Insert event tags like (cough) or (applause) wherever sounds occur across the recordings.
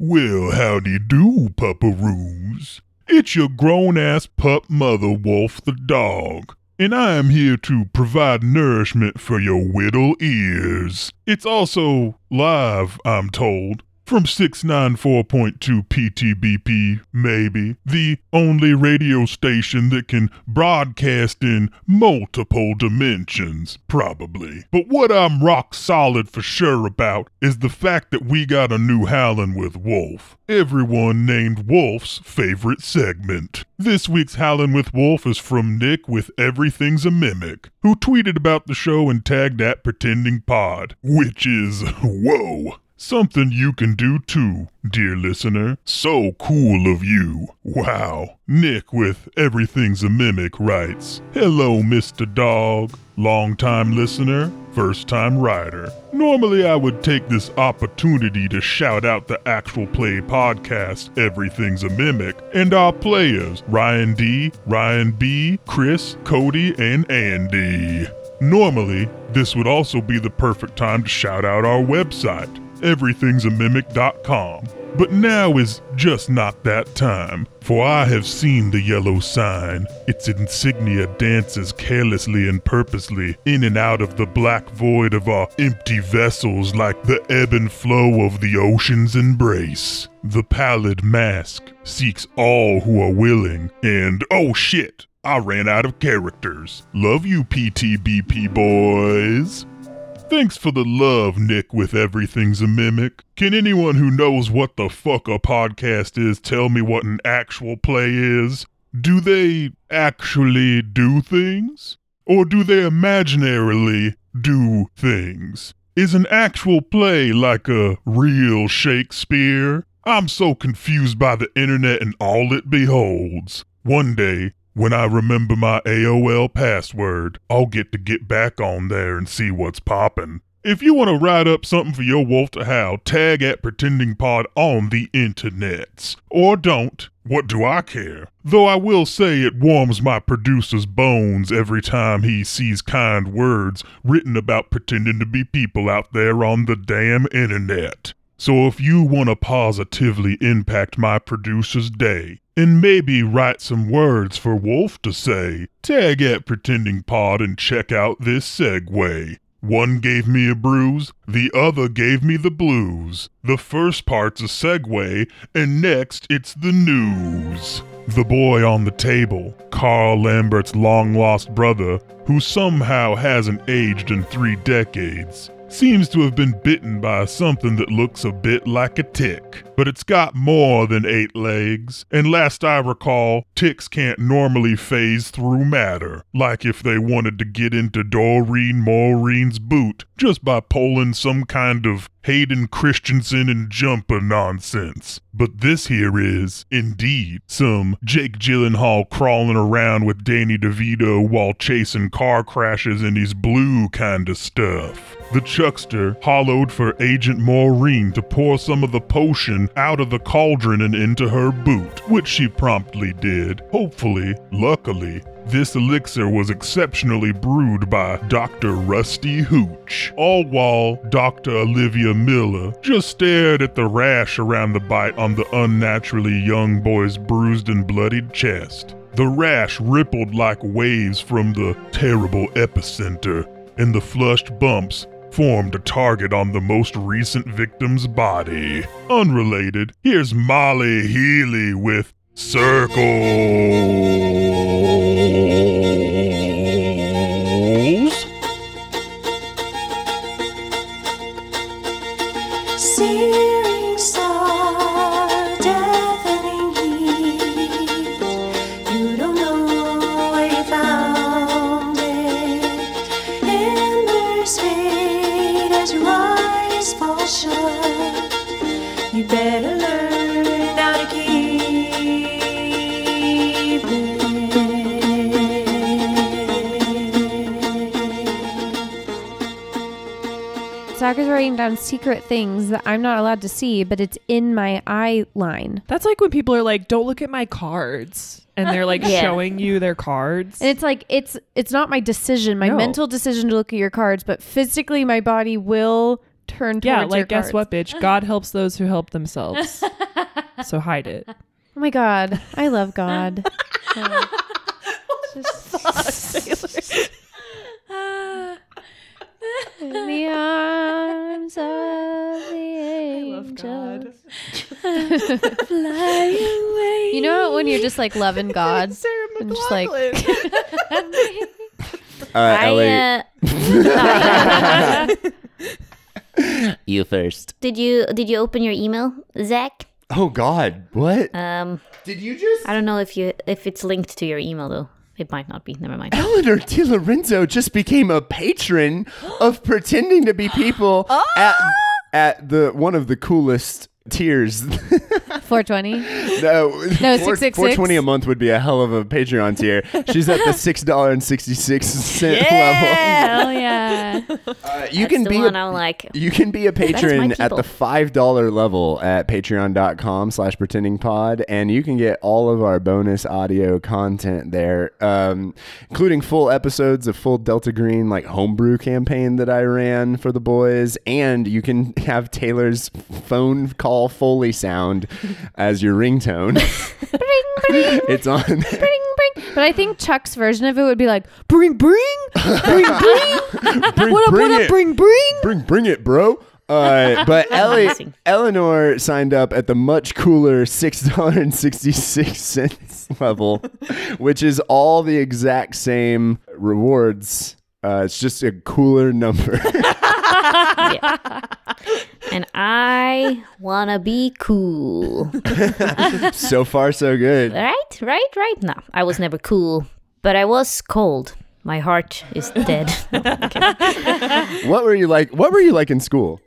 Well, howdy do, pupperoos. It's your grown ass pup mother, Wolf the dog, and I am here to provide nourishment for your whittle ears. It's also live, I'm told, from 694.2 PTBP, maybe, the only radio station that can broadcast in multiple dimensions, probably. But what I'm rock solid for sure about is the fact that we got a new Howlin' with Wolf. Everyone named Wolf's favorite segment. This week's Howlin' with Wolf is from Nick with Everything's a Mimic, who tweeted about the show and tagged at Pretending Pod, which is, (laughs) whoa, Something you can do too, dear listener. So cool of you. Wow. Nick with Everything's a Mimic writes Hello, Mr. Dog. Long time listener, first time writer. Normally, I would take this opportunity to shout out the actual play podcast, Everything's a Mimic, and our players, Ryan D., Ryan B., Chris, Cody, and Andy. Normally, this would also be the perfect time to shout out our website everythingsamimic.com. But now is just not that time, for I have seen the yellow sign. Its insignia dances carelessly and purposely in and out of the black void of our empty vessels like the ebb and flow of the ocean's embrace. The pallid mask seeks all who are willing, and oh shit, I ran out of characters. Love you, PTBP boys. Thanks for the love, Nick, with Everything's a Mimic. Can anyone who knows what the fuck a podcast is tell me what an actual play is? Do they actually do things? Or do they imaginarily do things? Is an actual play like a real Shakespeare? I'm so confused by the internet and all it beholds. One day, when I remember my AOL password, I'll get to get back on there and see what's poppin'. If you want to write up something for your wolf to howl, tag at Pretending Pod on the internets. Or don't. What do I care? Though I will say it warms my producer's bones every time he sees kind words written about pretending to be people out there on the damn internet. So if you want to positively impact my producer's day, and maybe write some words for Wolf to say. Tag at Pretending Pod and check out this segue. One gave me a bruise, the other gave me the blues. The first part's a segue, and next it's the news. The boy on the table, Carl Lambert's long lost brother, who somehow hasn't aged in three decades seems to have been bitten by something that looks a bit like a tick. But it's got more than eight legs, and last I recall, ticks can't normally phase through matter, like if they wanted to get into Doreen Marine's boot just by pulling some kind of Hayden Christensen and jumper nonsense. But this here is, indeed, some Jake Gyllenhaal crawling around with Danny DeVito while chasing car crashes and his blue kind of stuff. The chuckster hollowed for Agent Maureen to pour some of the potion out of the cauldron and into her boot, which she promptly did. Hopefully, luckily, this elixir was exceptionally brewed by Dr. Rusty Hooch, all while Dr. Olivia Miller just stared at the rash around the bite on the unnaturally young boy's bruised and bloodied chest. The rash rippled like waves from the terrible epicenter, and the flushed bumps formed a target on the most recent victim's body. Unrelated, here's Molly Healy with Circles. It. Writing down secret things that I'm not allowed to see, but it's in my eye line. That's like when people are like, "Don't look at my cards," and they're like (laughs) Yeah. showing you their cards. And it's like it's it's not my decision, my No. mental decision to look at your cards, but physically my body will turn towards Yeah, your like guess cards. what, bitch? God helps those who help themselves. (laughs) so hide it. Oh my god, I love God. (laughs) Uh, just- In the arms of the (laughs) angel. (laughs) Fly away. You know when you're just like loving (laughs) God Sarah and just like Uh, Ellie, I, uh, you first. did you did you open your email, Zach? Oh God, what? Um, Did you just? I don't know if you if it's linked to your email though. It might not be. Never mind. Eleanor Di Lorenzo just became a patron of pretending to be people (gasps) ah! at at the one of the coolest tiers. 420. (laughs) no, No, 666. Four twenty a month would be a hell of a Patreon tier. She's at the six dollar and sixty six cent level. Hell (laughs) yeah. Uh, you That's can the be one a, I'm like. you can be a patron at the five dollar level at patreon.com slash pretending pod and you can get all of our bonus audio content there um, including full episodes of full delta green like homebrew campaign that i ran for the boys and you can have taylor's phone call foley sound as your ringtone (laughs) it's on Bring, bring. But I think Chuck's version of it would be like, bring, bring, bring, (laughs) bring. bring, What up, bring what up, it. bring, bring. bring bring it, bro. Uh, (laughs) but Ellie, Eleanor signed up at the much cooler six dollar and sixty six cents level, which is all the exact same rewards. Uh, it's just a cooler number. And I wanna be cool. so far, so good. Right, right, right. No, I was never cool, but I was cold. My heart is dead. (laughs) What were you like? What were you like in school?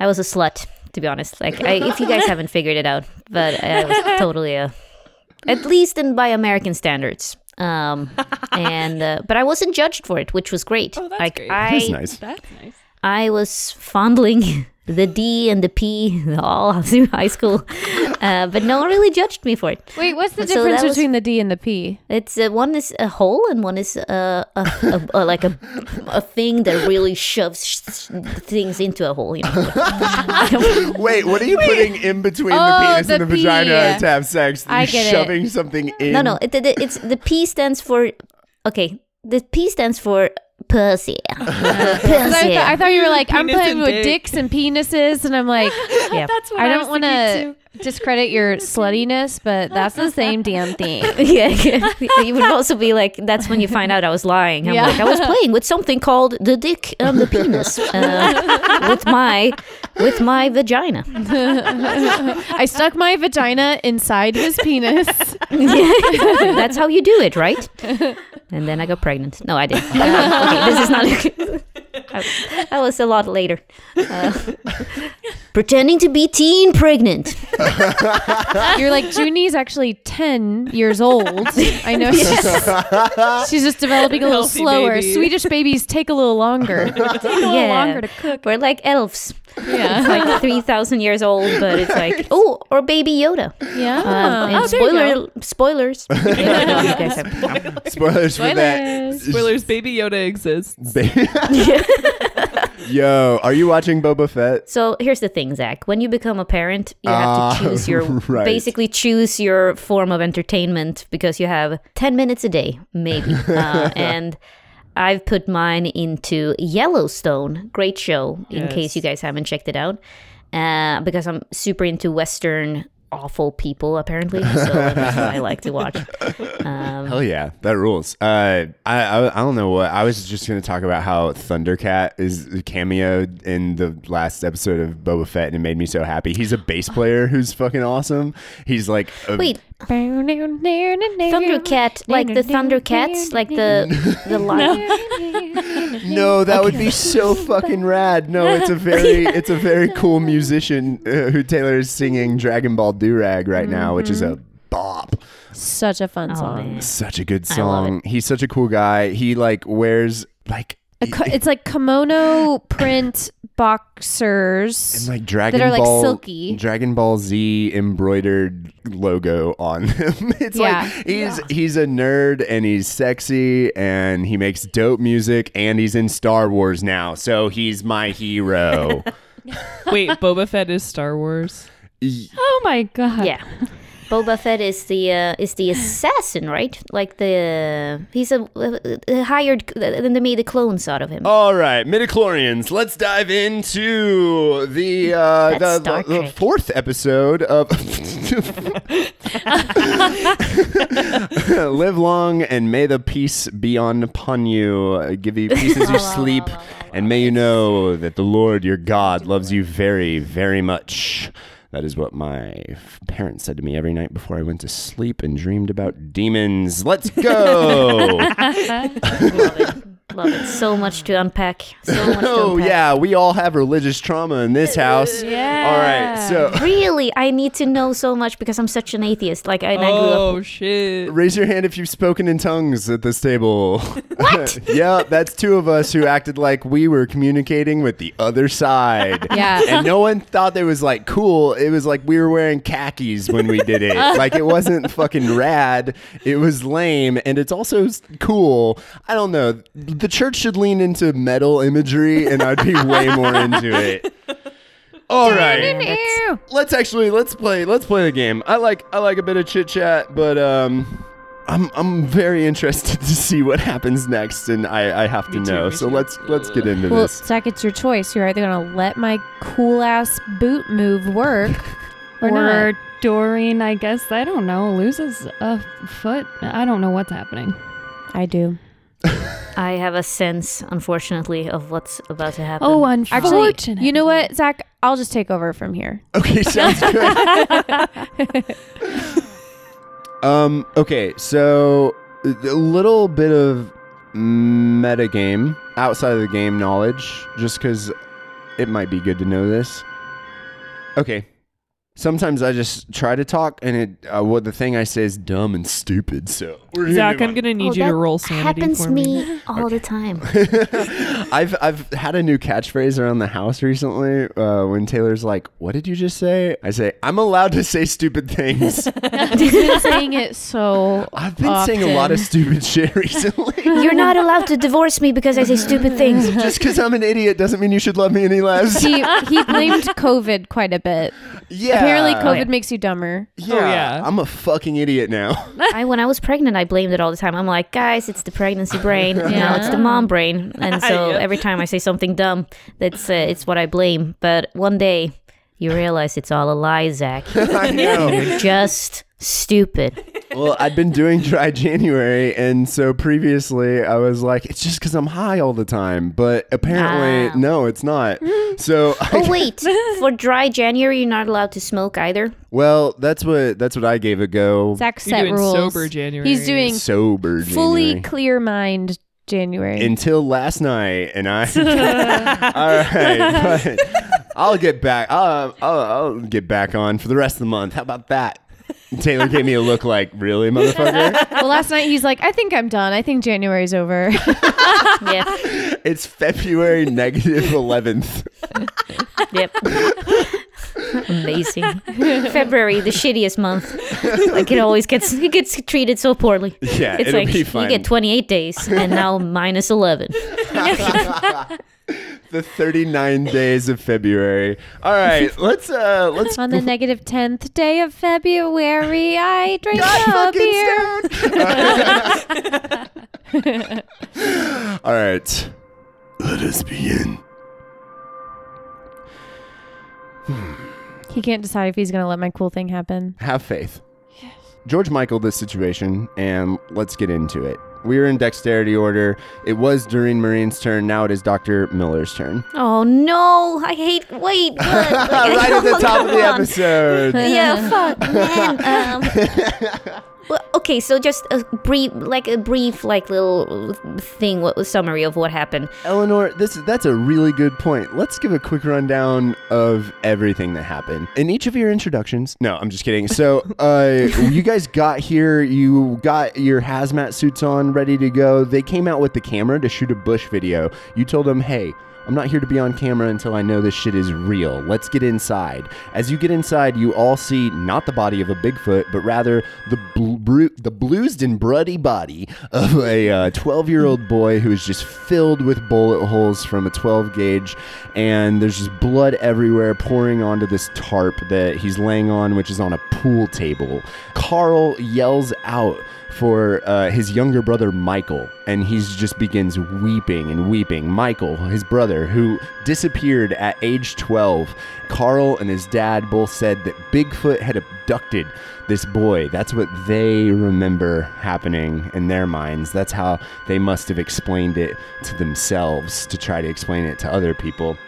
I was a slut, to be honest. Like, I, if you guys haven't figured it out, but I was totally a, at least in by American standards. Um, and uh, but I wasn't judged for it, which was great. Oh, that's like great. I, That's nice. That's nice. I was fondling (laughs) the D and the P (laughs) all through high school, uh, but no one really judged me for it. Wait, what's the So difference that was- between the D and the P? It's uh, one is a hole and one is uh, a, a, a like a a thing that really shoves sh- things into a hole. You know? (laughs) Wait, what are you putting in between the Oh, penis and the the vagina to have sex? I You get it. shoving something in. no, no. It, it, it's the P stands for okay. The P stands for pussy. (laughs) Because I, pussy. thought- I thought you were like, I'm Penis playing and with dick. dicks and penises, and I'm like, (laughs) yeah. That's what I I, don't was want thinking to discredit your sluttiness, but that's the same damn thing. (laughs) yeah, yeah. you would also be like, that's when you find out I was lying. I'm Yeah. like, I was playing with something called the dick and the penis uh, with my with my vagina. I stuck my vagina inside his penis. That's how you do it, right? And then I got pregnant. No, I didn't. Uh, okay, this is not. (laughs) I- that was a lot later. Uh, (laughs) pretending to be teen pregnant. (laughs) You're like, Junie's actually 10 years old. I know she's, she's just developing a little Healthy slower. baby. Swedish babies take a little longer. Take a little Yeah. longer to cook. We're like elves. Yeah. It's like (laughs) three thousand years old, but it's like oh, or baby Yoda. Yeah. Um, and oh, there you go. spoiler, spoilers. (laughs) Yeah, I know you guys have- Spoilers for that. Spoilers. Spoilers, Baby Yoda exists. (laughs) Yo, are you watching Boba Fett? So here's the thing, Zach. When you become a parent, you have Ah, to choose your right. basically choose your form of entertainment because you have ten minutes a day, maybe. uh, and I've put mine into Yellowstone. Great show. In Yes. case you guys haven't checked it out, uh, because I'm super into Western awful people apparently, so that's what (laughs) I like to watch. Um, Hell yeah, that rules. Uh, I, I I don't know what I was just gonna talk about how Thundercat is cameoed in the last episode of Boba Fett, and it made me so happy. He's a bass player who's fucking awesome. He's like, a, wait, Thundercat, like the Thundercats, like the the (laughs) lion. no, that would be so fucking rad. No, it's a very (laughs) it's a very cool musician uh, who Taylor is singing Dragon Ball Durag right now, which is a bop. Such a fun Oh, song. man. Such a good I love song. He's such a cool guy. He like wears like A co- it's like kimono (coughs) print boxers. And like Dragon that are, like, Ball, silky. Dragon Ball Z embroidered logo on him. (laughs) it's Yeah. like he's he's a nerd and he's sexy and he makes dope music and he's in Star Wars now, so he's my hero. (laughs) Wait, Boba Fett is Star Wars. oh my god. Yeah. Boba Fett is the uh, is the assassin, right? Like the he's a, uh hired. Then they made the clones out of him. All right, midichlorians. Let's dive into the uh, the, the, the fourth episode of (laughs) Live long and may the peace be on upon you. Give you peace as (laughs) you sleep, and may you know that the Lord your God loves you very, very much. That is what my parents said to me every night before I went to sleep and dreamed about demons. Let's go. (laughs) (laughs) (laughs) Love it. So much to unpack. So much to (laughs) Oh unpack. yeah, we all have religious trauma in this house. Yeah. All right, so (laughs) Really, I need to know so much because I'm such an atheist. Like I, and I grew Oh up. shit! raise your hand if you've spoken in tongues at this table. (laughs) What? yeah, that's two of us who acted like we were communicating with the other side. Yeah. And no one thought that was like cool. It was like we were wearing khakis when we did it. like it wasn't fucking rad. It was lame and it's also s- cool. I don't know. The church should lean into metal imagery and I'd be way more into it. (laughs) All right. Ew. let's actually let's play let's play the game. I like I like a bit of chit chat, but um I'm I'm very interested (laughs) to see what happens next and I, I have to Me too, know. me So too. let's let's get into this. Well, this. Zach, it's your choice. You're either gonna let my cool ass boot move work or, (laughs) or not. Doreen, I guess, I don't know, loses a foot. I don't know what's happening. I do. I have a sense, unfortunately, of what's about to happen. Oh, Actually, unfortunate. you know what, Zach? I'll just take over from here. Okay, sounds good. (laughs) um okay, so a little bit of metagame outside of the game knowledge just cuz it might be good to know this. Okay. Sometimes I just try to talk and it uh, what the thing I say is dumb and stupid. So we're gonna Zach, I'm gonna need Oh, you to that roll sanity happens for me all the time. (laughs) I've I've had a new catchphrase around the house recently. Uh, when Taylor's like, "What did you just say?" I say, "I'm allowed to say stupid things." (laughs) (laughs) He's been saying it so. I've been saying a lot of often. stupid shit recently. You're not allowed to divorce me because I say stupid things. Just because I'm an idiot doesn't mean you should love me any less. He he blamed COVID quite a bit. yeah. Apparently, Oh, COVID yeah. makes you dumber. Yeah, yeah. I'm a fucking idiot now. (laughs) I, when I was pregnant, I blamed it all the time. I'm like, guys, it's the pregnancy brain. Now it's the mom brain. And (laughs) so Yep. every time I say something dumb, that's uh, it's what I blame. But one day, you realize it's all a lie, Zach. (laughs) I know. You're just stupid. well, I'd been doing dry January, and so previously I was like, it's just because I'm high all the time. But apparently, Ah. no, it's not. So, (laughs) Oh wait, for dry January, you're not allowed to smoke either. well, that's what that's what I gave a go. Zach You're set doing rules. sober January. He's doing Sober fully January. clear mind January. until last night, and I. (laughs) all right, but I'll get back. I'll, I'll, I'll get back on for the rest of the month. How about that? Taylor gave me a look like, really, motherfucker? (laughs) well, last night he's like, I think I'm done. I think January's over. (laughs) Yeah. it's February negative 11th. Yep. Amazing. February, the shittiest month. Like it always gets it gets treated so poorly. Yeah, It's it'll like be you get 28 days and now minus 11. (laughs) the 39 days of February. All right, (laughs) let's uh let's On the negative 10th day of February, I drink God a beer. (laughs) All right. Let us begin. He can't decide if he's going to let my cool thing happen. Have faith. Yes. George Michael this situation and let's get into it. We are in dexterity order. It was Doreen Marine's turn. Now it is Dr. Miller's turn. Oh no, I hate wait. (laughs) What? Right at the top of the episode. Yeah, fuck, man. (laughs) Um, okay. so just a brief, like a brief, like little thing, what summary of what happened. Eleanor, this that's a really good point. Let's give a quick rundown of everything that happened in each of your introductions. No, I'm just kidding. So, (laughs) uh, you guys got here, you got your hazmat suits on, ready to go. They came out with the camera to shoot a bush video. You told them, "Hey, I'm not here to be on camera until I know this shit is real. Let's get inside. As you get inside, you all see not the body of a Bigfoot, but rather the bl- bru- the bruised and bloody body of a uh, 12 year old boy who is just filled with bullet holes from a 12 gauge, and there's just blood everywhere pouring onto this tarp that he's laying on, which is on a pool table. Carl yells out for uh, his younger brother Michael, and he just begins weeping and weeping. Michael, his brother, who disappeared at age 12, Carl and his dad both said that Bigfoot had abducted this boy. That's what they remember happening in their minds. That's how they must have explained it to themselves to try to explain it to other people.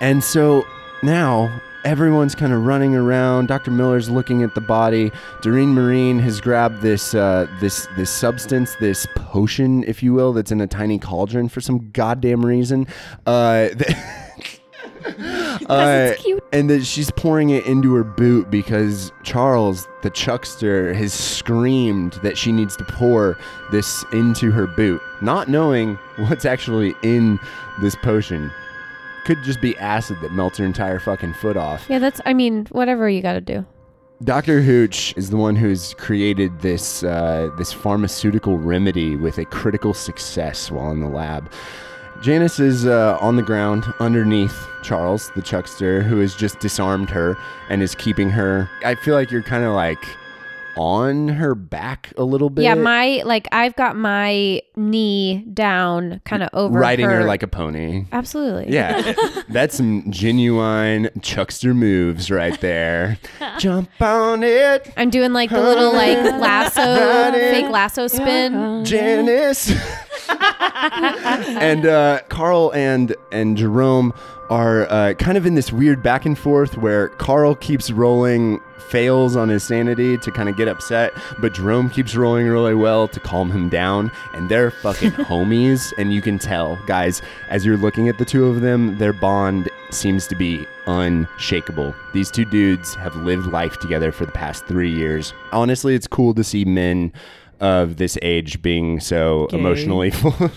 And so now everyone's kind of running around. Dr. Miller's looking at the body. Doreen Marine has grabbed this uh, this this substance, this potion, if you will, that's in a tiny cauldron for some goddamn reason. Uh, (laughs) uh, and that she's pouring it into her boot because Charles, the chuckster, has screamed that she needs to pour this into her boot, not knowing what's actually in this potion. Could just be acid that melts her entire fucking foot off. Yeah, that's. I mean, whatever you got to do. Dr. Hooch is the one who's created this uh, this pharmaceutical remedy with a critical success while in the lab. Janice is uh, on the ground underneath Charles, the chuckster, who has just disarmed her and is keeping her. I feel like you're kind of like on her back a little bit. Yeah, my like I've got my knee down, kind of over riding her. her like a pony. Absolutely. Yeah, (laughs) that's some genuine chuckster moves right there. (laughs) Jump on it, I'm doing like the little like lasso, fake lasso spin. Janice. (laughs) and uh, Carl and and Jerome are uh, kind of in this weird back and forth where Carl keeps rolling fails on his sanity to kind of get upset, but Jerome keeps rolling really well to calm him down. And they're fucking (laughs) homies, and you can tell, guys, as you're looking at the two of them, their bond seems to be unshakable. These two dudes have lived life together for the past three years. Honestly, it's cool to see men of this age being so Gay. emotionally (laughs) full. (laughs)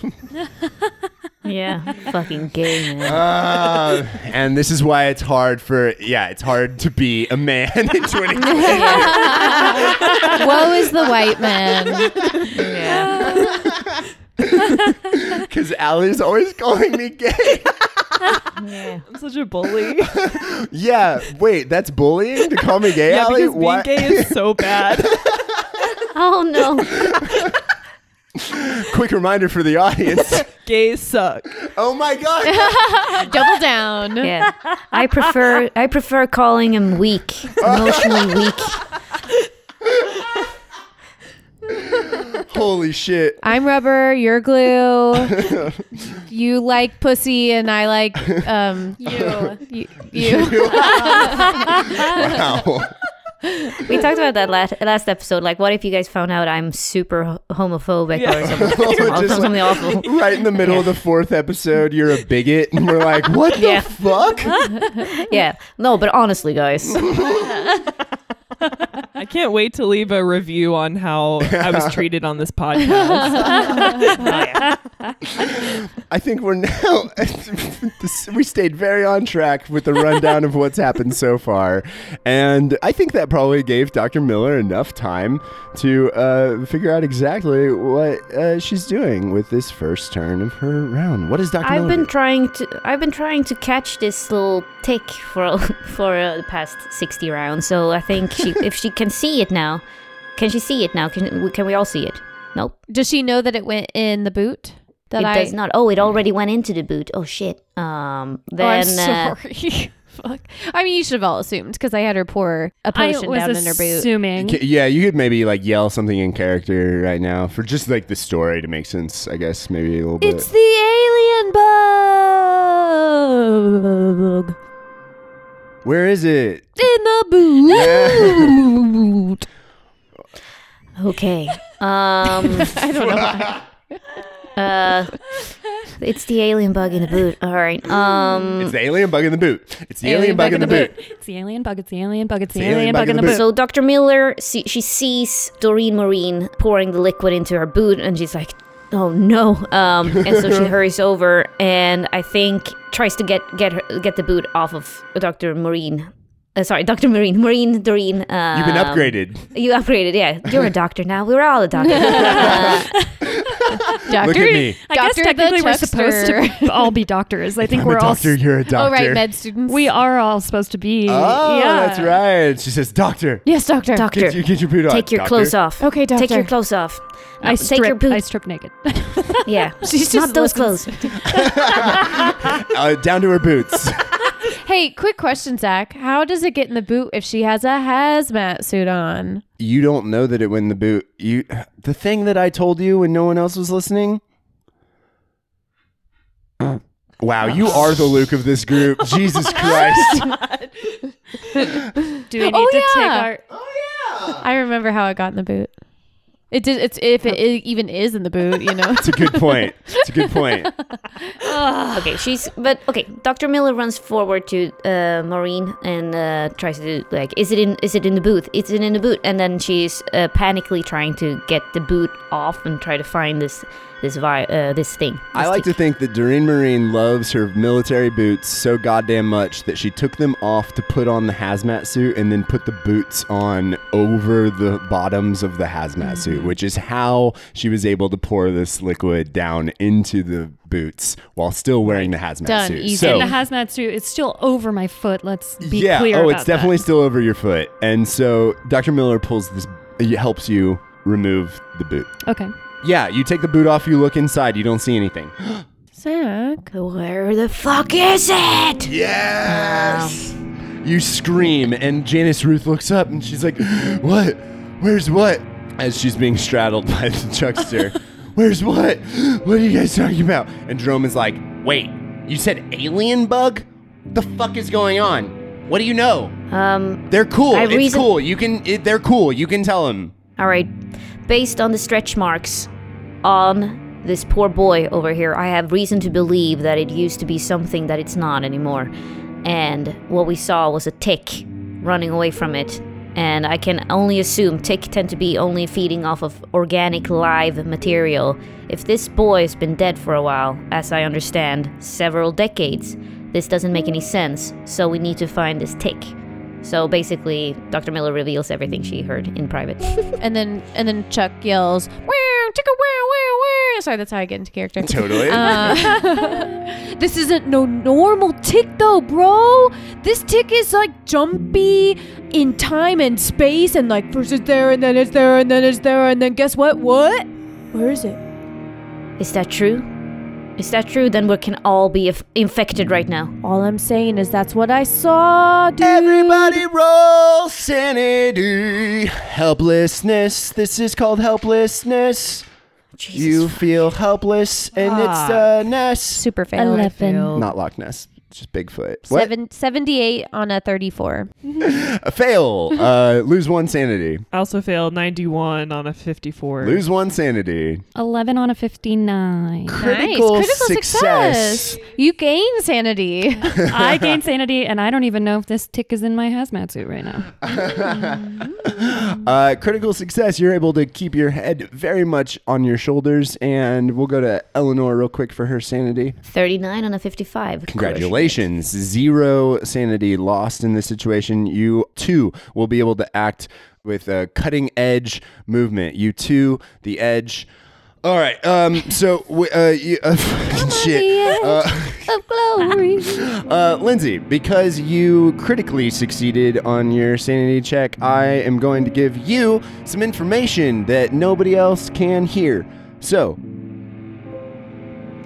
Yeah, fucking gay man. Uh, and this is why it's hard for yeah, it's hard to be a man in (laughs) 2020 Woe is the white man. yeah. (laughs) because Allie's always calling me gay. yeah. I'm such a bully. (laughs) yeah, wait, that's bullying to call me gay, yeah, Allie? because being Why- gay is so bad. Oh no. (laughs) Quick reminder for the audience. (laughs) Gays suck. oh my god. (laughs) Double down. Yeah. I prefer I prefer calling him weak, emotionally weak. Holy shit. I'm rubber, you're glue. you like pussy, and I like um you. You. you. Wow. We talked about that last last episode. Like, what if you guys found out I'm super homophobic Yeah. (laughs) or something, Just something like- awful? right in the middle of the fourth episode, you're a bigot, and we're like, what the Yeah. fuck? (laughs) Yeah. No, but honestly, guys. (laughs) I can't wait to leave a review on how I was (laughs) treated on this podcast. (laughs) I think we're now. (laughs) we stayed very on track with the rundown of what's happened so far, and I think that probably gave Dr. Miller enough time to uh, figure out exactly what uh, she's doing with this first turn of her round. What is Dr. I've Miller? been do? trying to I've been trying to catch this little tick for for uh, the past 60 rounds. So I think she if she can see it now. Can she see it now? Can can we all see it? Nope. Does she know that it went in the boot? That it I. does not. Oh, it already went into the boot. Oh shit. Um Oh, then I'm uh, sorry. (laughs) Fuck. I mean, you should have all assumed because I had her pour a potion was down in her boot. assuming. Yeah, you could maybe like yell something in character right now for just like the story to make sense. I guess maybe a little bit. It's the alien bug Where is it? in the boot. Okay. (laughs) Um, I don't know why. (laughs) uh, it's the alien bug in the boot. All right. Um, It's the alien bug in the boot. It's the alien, bug in the boot. It's the alien bug. It's the alien bug. It's the, the alien, bug in the boot. So Dr. Miller, see, she sees Doreen Marine pouring the liquid into her boot, and she's like, "Oh no!" Um, and so she (laughs) hurries over, and I think tries to get get her, get the boot off of Dr. Marine. Uh, sorry, Dr. Marine, Marine Doreen. Um, You've been upgraded. You upgraded, yeah. You're a doctor now. We're all a doctor. (laughs) Uh, Doctor, Look at me. I guess Doctor the technically we're supposed Chester. to (laughs) all be doctors. I think I'm we're a all. doctor. You're a doctor. Oh right, med students. We are all supposed to be. Oh, yeah. that's right. She says, "Doctor, Yes, doctor. doctor, get, your- get your boot on. take your doctor." clothes off. Okay, doctor. Take your clothes off. I No, strip. take your boot. I strip naked. (laughs) yeah, She's just not those listens. clothes. Uh, down to her boots. Hey, quick question, Zach. How does it get in the boot if she has a hazmat suit on? you don't know that it went in the boot. You, the thing that I told you when no one else was listening. Wow, you oh. are the Luke of this group. (laughs) Jesus Christ. Oh (laughs) Do we oh, need Oh, to yeah. take our? I remember how it got in the boot. It did. It's if it i- even is in the boot, you know. (laughs) It's a good point. It's a good point. (laughs) (laughs) Okay, she's but okay. Dr. Miller runs forward to uh, Marine and uh, tries to like, is it in? Is it in the booth? Is it in the boot? And then she's uh, panically trying to get the boot off and try to find this this vi- uh, this thing. I This like to think that Doreen Marine loves her military boots so goddamn much that she took them off to put on the hazmat suit and then put the boots on over the bottoms of the hazmat suit, which is how she was able to pour this liquid down into the boots while still wearing the hazmat Done. suit. Easy. So, the hazmat suit. It's still over my foot. Let's be yeah, clear. oh, it's definitely that. still over your foot. And so Dr. Miller pulls this, helps you remove the boot. okay. Yeah, you take the boot off, you look inside, you don't see anything. (gasps) Zach. Where the fuck is it? Yes! You scream, and Janice Ruth looks up and she's like, (gasps) What? Where's what? As she's being straddled (laughs) by the Chuckster. (laughs) Where's what? What are you guys talking about? And Jerome is like, Wait, you said alien bug? The fuck is going on? What do you know? Um. They're cool. I it's reason- cool. You can. It, they're cool. You can tell them. All right. Based on the stretch marks on this poor boy over here, I have reason to believe that it used to be something that it's not anymore. And what we saw was a tick running away from it. And I can only assume tick tend to be only feeding off of organic live material. If this boy has been dead for a while, as I understand, several decades, this doesn't make any sense. So we need to find this tick. So basically, Dr. Miller reveals everything she heard in private. (laughs) And then and then Chuck yells, "Wow, chicka wow wow wow!" Sorry, that's how I get into character. Totally. Uh, (laughs) this isn't no normal tick though, bro. This tick is like jumpy in time and space, and like first it's there, and then it's there, and then it's there, and then guess what? What? Where is it? Is that true? Is that true? Then we can all be inf- infected right now. All I'm saying is that's what I saw, dude. Everybody roll sanity. Helplessness. This is called helplessness. Jesus. You feel helpless, and Ah. it's a nest. Super fail. Eleven. Not Loch Ness. It's just Bigfoot. What? Seven, 78 on a 34. A (laughs) fail. uh, lose one sanity. I also failed 91 on a 54. Lose one sanity. Eleven on a fifty-nine. Critical nice. Critical success. success. You gain sanity. (laughs) I gain sanity, and I don't even know if this tick is in my hazmat suit right now. (laughs) Uh, critical success. You're able to keep your head very much on your shoulders, and we'll go to Eleanor real quick for her sanity. 39 on a 55. Congratulations. Zero sanity lost in this situation. You too will be able to act with a cutting edge movement. You too, the edge. All right. Um. So, w- uh, you, uh, (laughs) shit. Uh, (laughs) of glory. uh, Lindsay, because you critically succeeded on your sanity check, I am going to give you some information that nobody else can hear. So,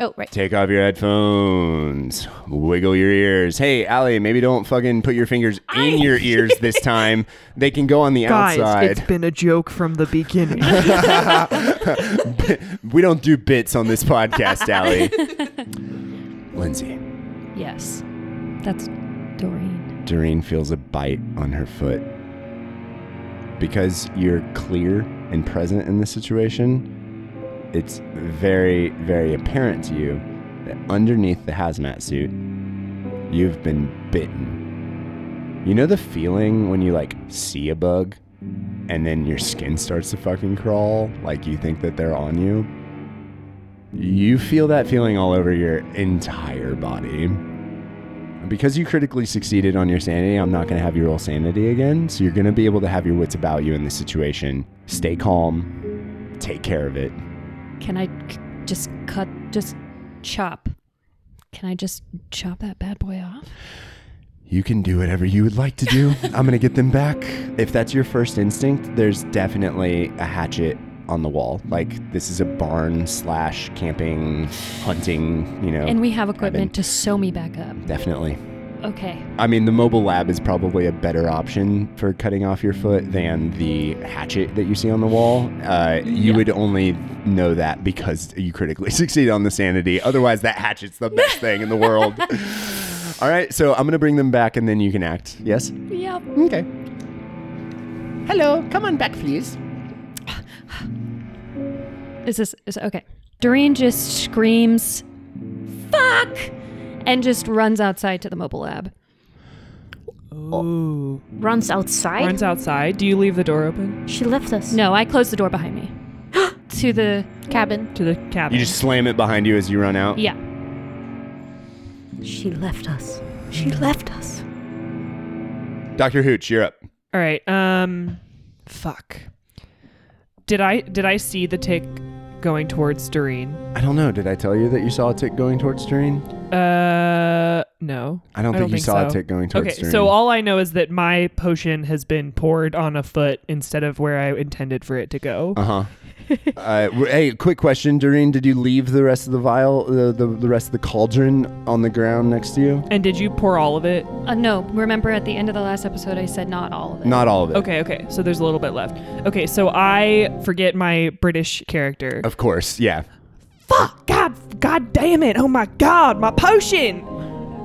Oh, right. Take off your headphones. Wiggle your ears. Hey, Allie, maybe don't fucking put your fingers in your ears this (laughs) time. They can go on the outside. Guys, it's outside. been a joke from the beginning. (laughs) we don't do bits on this podcast, Allie. (laughs) Lindsay, Yes, that's Doreen. Doreen feels a bite on her foot. because you're clear and present in this situation, it's very, very apparent to you that underneath the hazmat suit, you've been bitten. You know the feeling when you like see a bug and then your skin starts to fucking crawl, like you think that they're on you? You feel that feeling all over your entire body. Because you critically succeeded on your sanity, I'm not going to have you roll sanity again. So you're going to be able to have your wits about you in this situation. Stay calm, take care of it. Can I c- just cut, just chop? Can I just chop that bad boy off? You can do whatever you would like to do. (laughs) I'm going to get them back. If that's your first instinct, there's definitely a hatchet on the wall. Like, this is a barn slash camping, hunting, you know. And we have equipment to sew me back up. definitely. Okay. I mean, the mobile lab is probably a better option for cutting off your foot than the hatchet that you see on the wall. Uh, you Yeah. would only know that because you critically (laughs) succeed on the sanity. Otherwise, that hatchet's the best thing in the world. (laughs) All right, so I'm gonna bring them back, and then you can act. Yes. Yep. Okay. Hello, come on back, please. Is this is okay? Doreen just screams, "Fuck!" And just runs outside to the mobile lab. Ooh. Runs outside. Runs outside. Do you leave the door open She left us. No, I closed the door behind me (gasps) to the Cabin. to the cabin? You just slam it behind you as you run out. yeah. She left us. She left us. Doctor Hooch, you're up. All right. Um, fuck. Did I did I see the tick going towards Doreen? I don't know. Did I tell you that you saw a tick going towards Doreen? Uh, no. I don't I think don't you think saw a so. tick going towards Okay, Doreen. so all I know is that my potion has been poured on a foot instead of where I intended for it to go. Uh huh. (laughs) uh, w- hey, quick question, Doreen. Did you leave the rest of the vial, the, the the rest of the cauldron on the ground next to you? And did you pour all of it? Uh, no, remember at the end of the last episode, I said not all of it. Not all of it. Okay, okay. So there's a little bit left. Okay, so I forget my British character. Of course, yeah. Fuck! God, God damn it! Oh my God, my potion!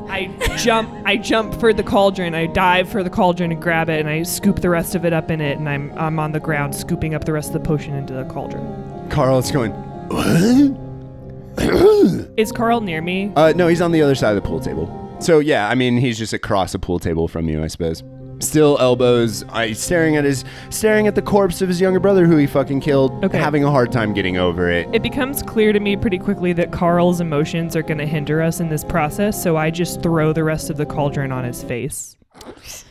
I jump, I jump for the cauldron. I dive for the cauldron and grab it, and I scoop the rest of it up in it, and I'm I'm on the ground scooping up the rest of the potion into the cauldron. Carl is going. (clears throat) Is Carl near me? Uh, no, he's on the other side of the pool table. So yeah, I mean, he's just across the pool table from you, I suppose. Still elbows, uh, staring at his, staring at the corpse of his younger brother who he fucking killed, Okay. having a hard time getting over it. It becomes clear to me pretty quickly that Carl's emotions are going to hinder us in this process, so I just throw the rest of the cauldron on his face.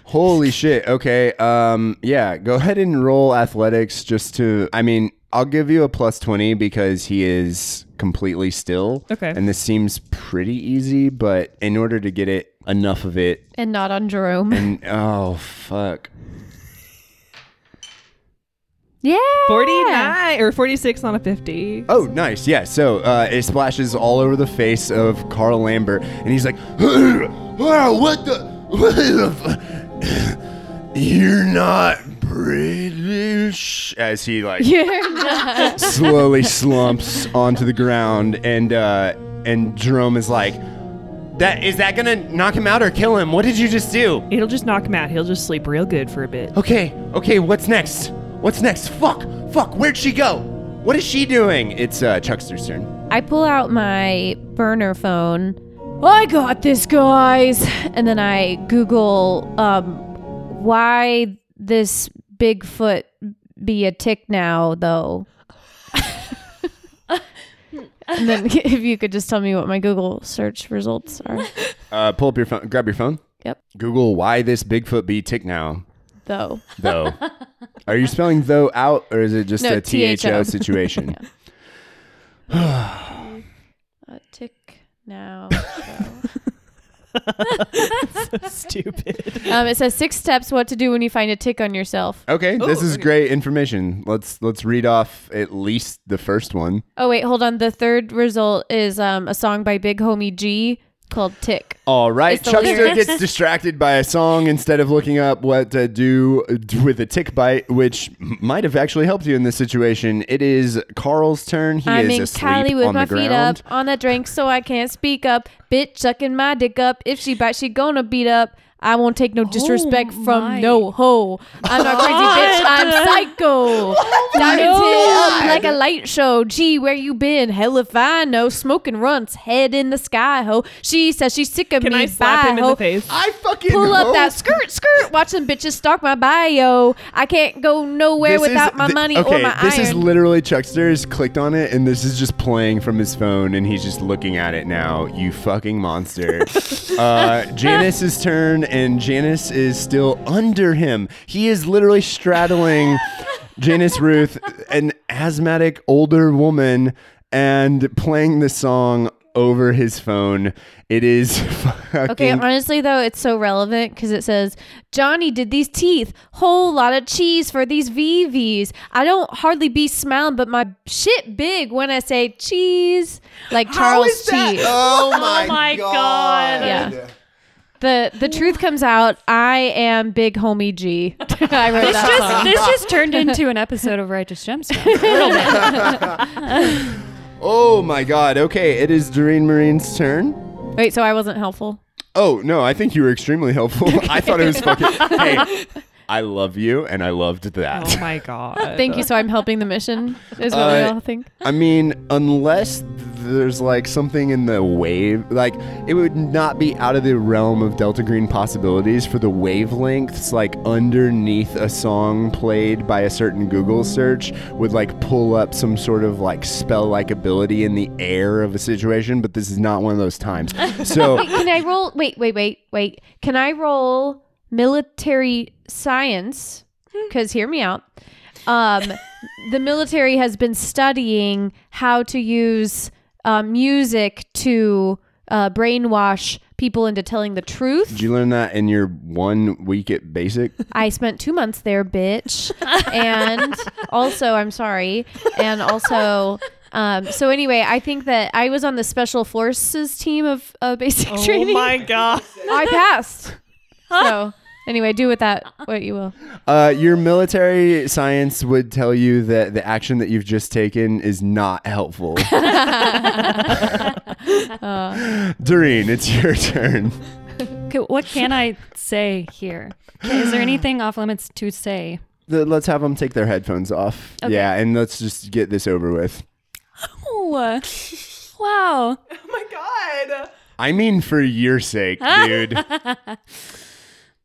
Holy shit. Okay. Um. Yeah. Go ahead and roll athletics just to. I mean, I'll give you a plus twenty because he is completely still. Okay. And this seems pretty easy, but in order to get it enough of it, And not on Jerome. and oh fuck. yeah. 49 or 46 on a 50. Oh, nice. Yeah. So uh, it splashes all over the face of Carl Lambert, and he's like, (laughs) "Oh, "What the? What the? fu- (laughs) You're not British." As he like (laughs) slowly slumps onto the ground, and uh, and Jerome is like, "That is that gonna knock him out or kill him? What did you just do?" It'll just knock him out. He'll just sleep real good for a bit. Okay, okay, what's next? What's next? Fuck, fuck, where'd she go? What is she doing? It's uh, Chuckster's turn. I pull out my burner phone. I got this, guys. And then I Google um, why this Bigfoot be a tick now, though. And then (laughs) if you could just tell me what my Google search results are, (laughs) Uh, pull up your phone, grab your phone. Yep. Google why this Bigfoot be tick now, though. though. (laughs) Are you spelling though out or is it just No, a THO THO. situation? A tick now. (laughs) Stupid. um, it says six steps what to do when you find a tick on yourself. Okay, this is okay. great information. Let's let's read off at least the first one. Oh wait, hold on. The third result is um, a song by Big Homie G called "Tick." All right, It's the Chuckster lyrics. gets distracted by a song instead of looking up what to do with a tick bite, which might have actually helped you in this situation. It is Carl's turn. He I'm is in asleep Cali with on my the feet ground. up on that drink, so I can't speak up. Bitch sucking my dick up. If she bites, she gonna beat up. I won't take no disrespect Oh from my no hoe. I'm not crazy, (laughs) bitch. I'm psycho. Diamonds hit up like a light show. Gee, where you been? Hell if I know. Smoking runts, head in the sky, ho. She says she's sick of Can me. I slap Bye, him in ho. the face? I fucking Pull up that skirt, skirt. Watch them bitches stalk my bio. I can't go nowhere This is- without my th- money okay, or my this iron. is literally Chuckster's clicked on it, and this is just playing from his phone, and he's just looking at it now. You fucking monster. (laughs) uh, Janice's turn, and Janice is still under him. He is literally straddling (laughs) Janice Ruth, an asthmatic older woman, and playing the song over his phone. It is (laughs) fucking. Okay, honestly though, it's so relevant because it says Johnny did these teeth, whole lot of cheese for these VVs. I don't hardly be smiling, but my shit big when I say cheese, like How Charles is that? Cheese. Oh, (laughs) oh my, my god. God. Yeah. The the truth comes out. I am big homie G. (laughs) I wrote This that just song. this just turned into an episode of Righteous Gemstones. (laughs) A little bit. Oh my god. Okay, it is Doreen Marine's turn. Wait, so I wasn't helpful. Oh no, I think you were extremely helpful. (laughs) I thought it was fucking. Hey, I love you, and I loved that. Oh my god. Thank you. So I'm helping the mission. Is what we Uh, all think. I mean, unless there's like something in the wave, like it would not be out of the realm of Delta Green possibilities for the wavelengths, like underneath a song played by a certain Google search, would like pull up some sort of like spell like ability in the air of a situation. But this is not one of those times. (laughs) So. Wait, can I roll? Wait, wait, wait, wait. Can I roll military science? Because hear me out. Um, the military has been studying how to use uh, music to uh, brainwash people into telling the truth. Did you learn that in your one week at basic? (laughs) I spent two months there, bitch. and also, I'm sorry. And also, um, so anyway, I think that I was on the special forces team of uh, basic Oh training. Oh my god. I passed. So anyway, do with that what you will. Uh, your military science would tell you that the action that you've just taken is not helpful. (laughs) (laughs) Doreen, it's your turn. Okay, what can I say here? Okay, is there anything off limits to say? The- let's have them take their headphones off. Okay. Yeah, and let's just get this over with. Oh, wow. Oh my god. I mean, for your sake, (laughs) dude.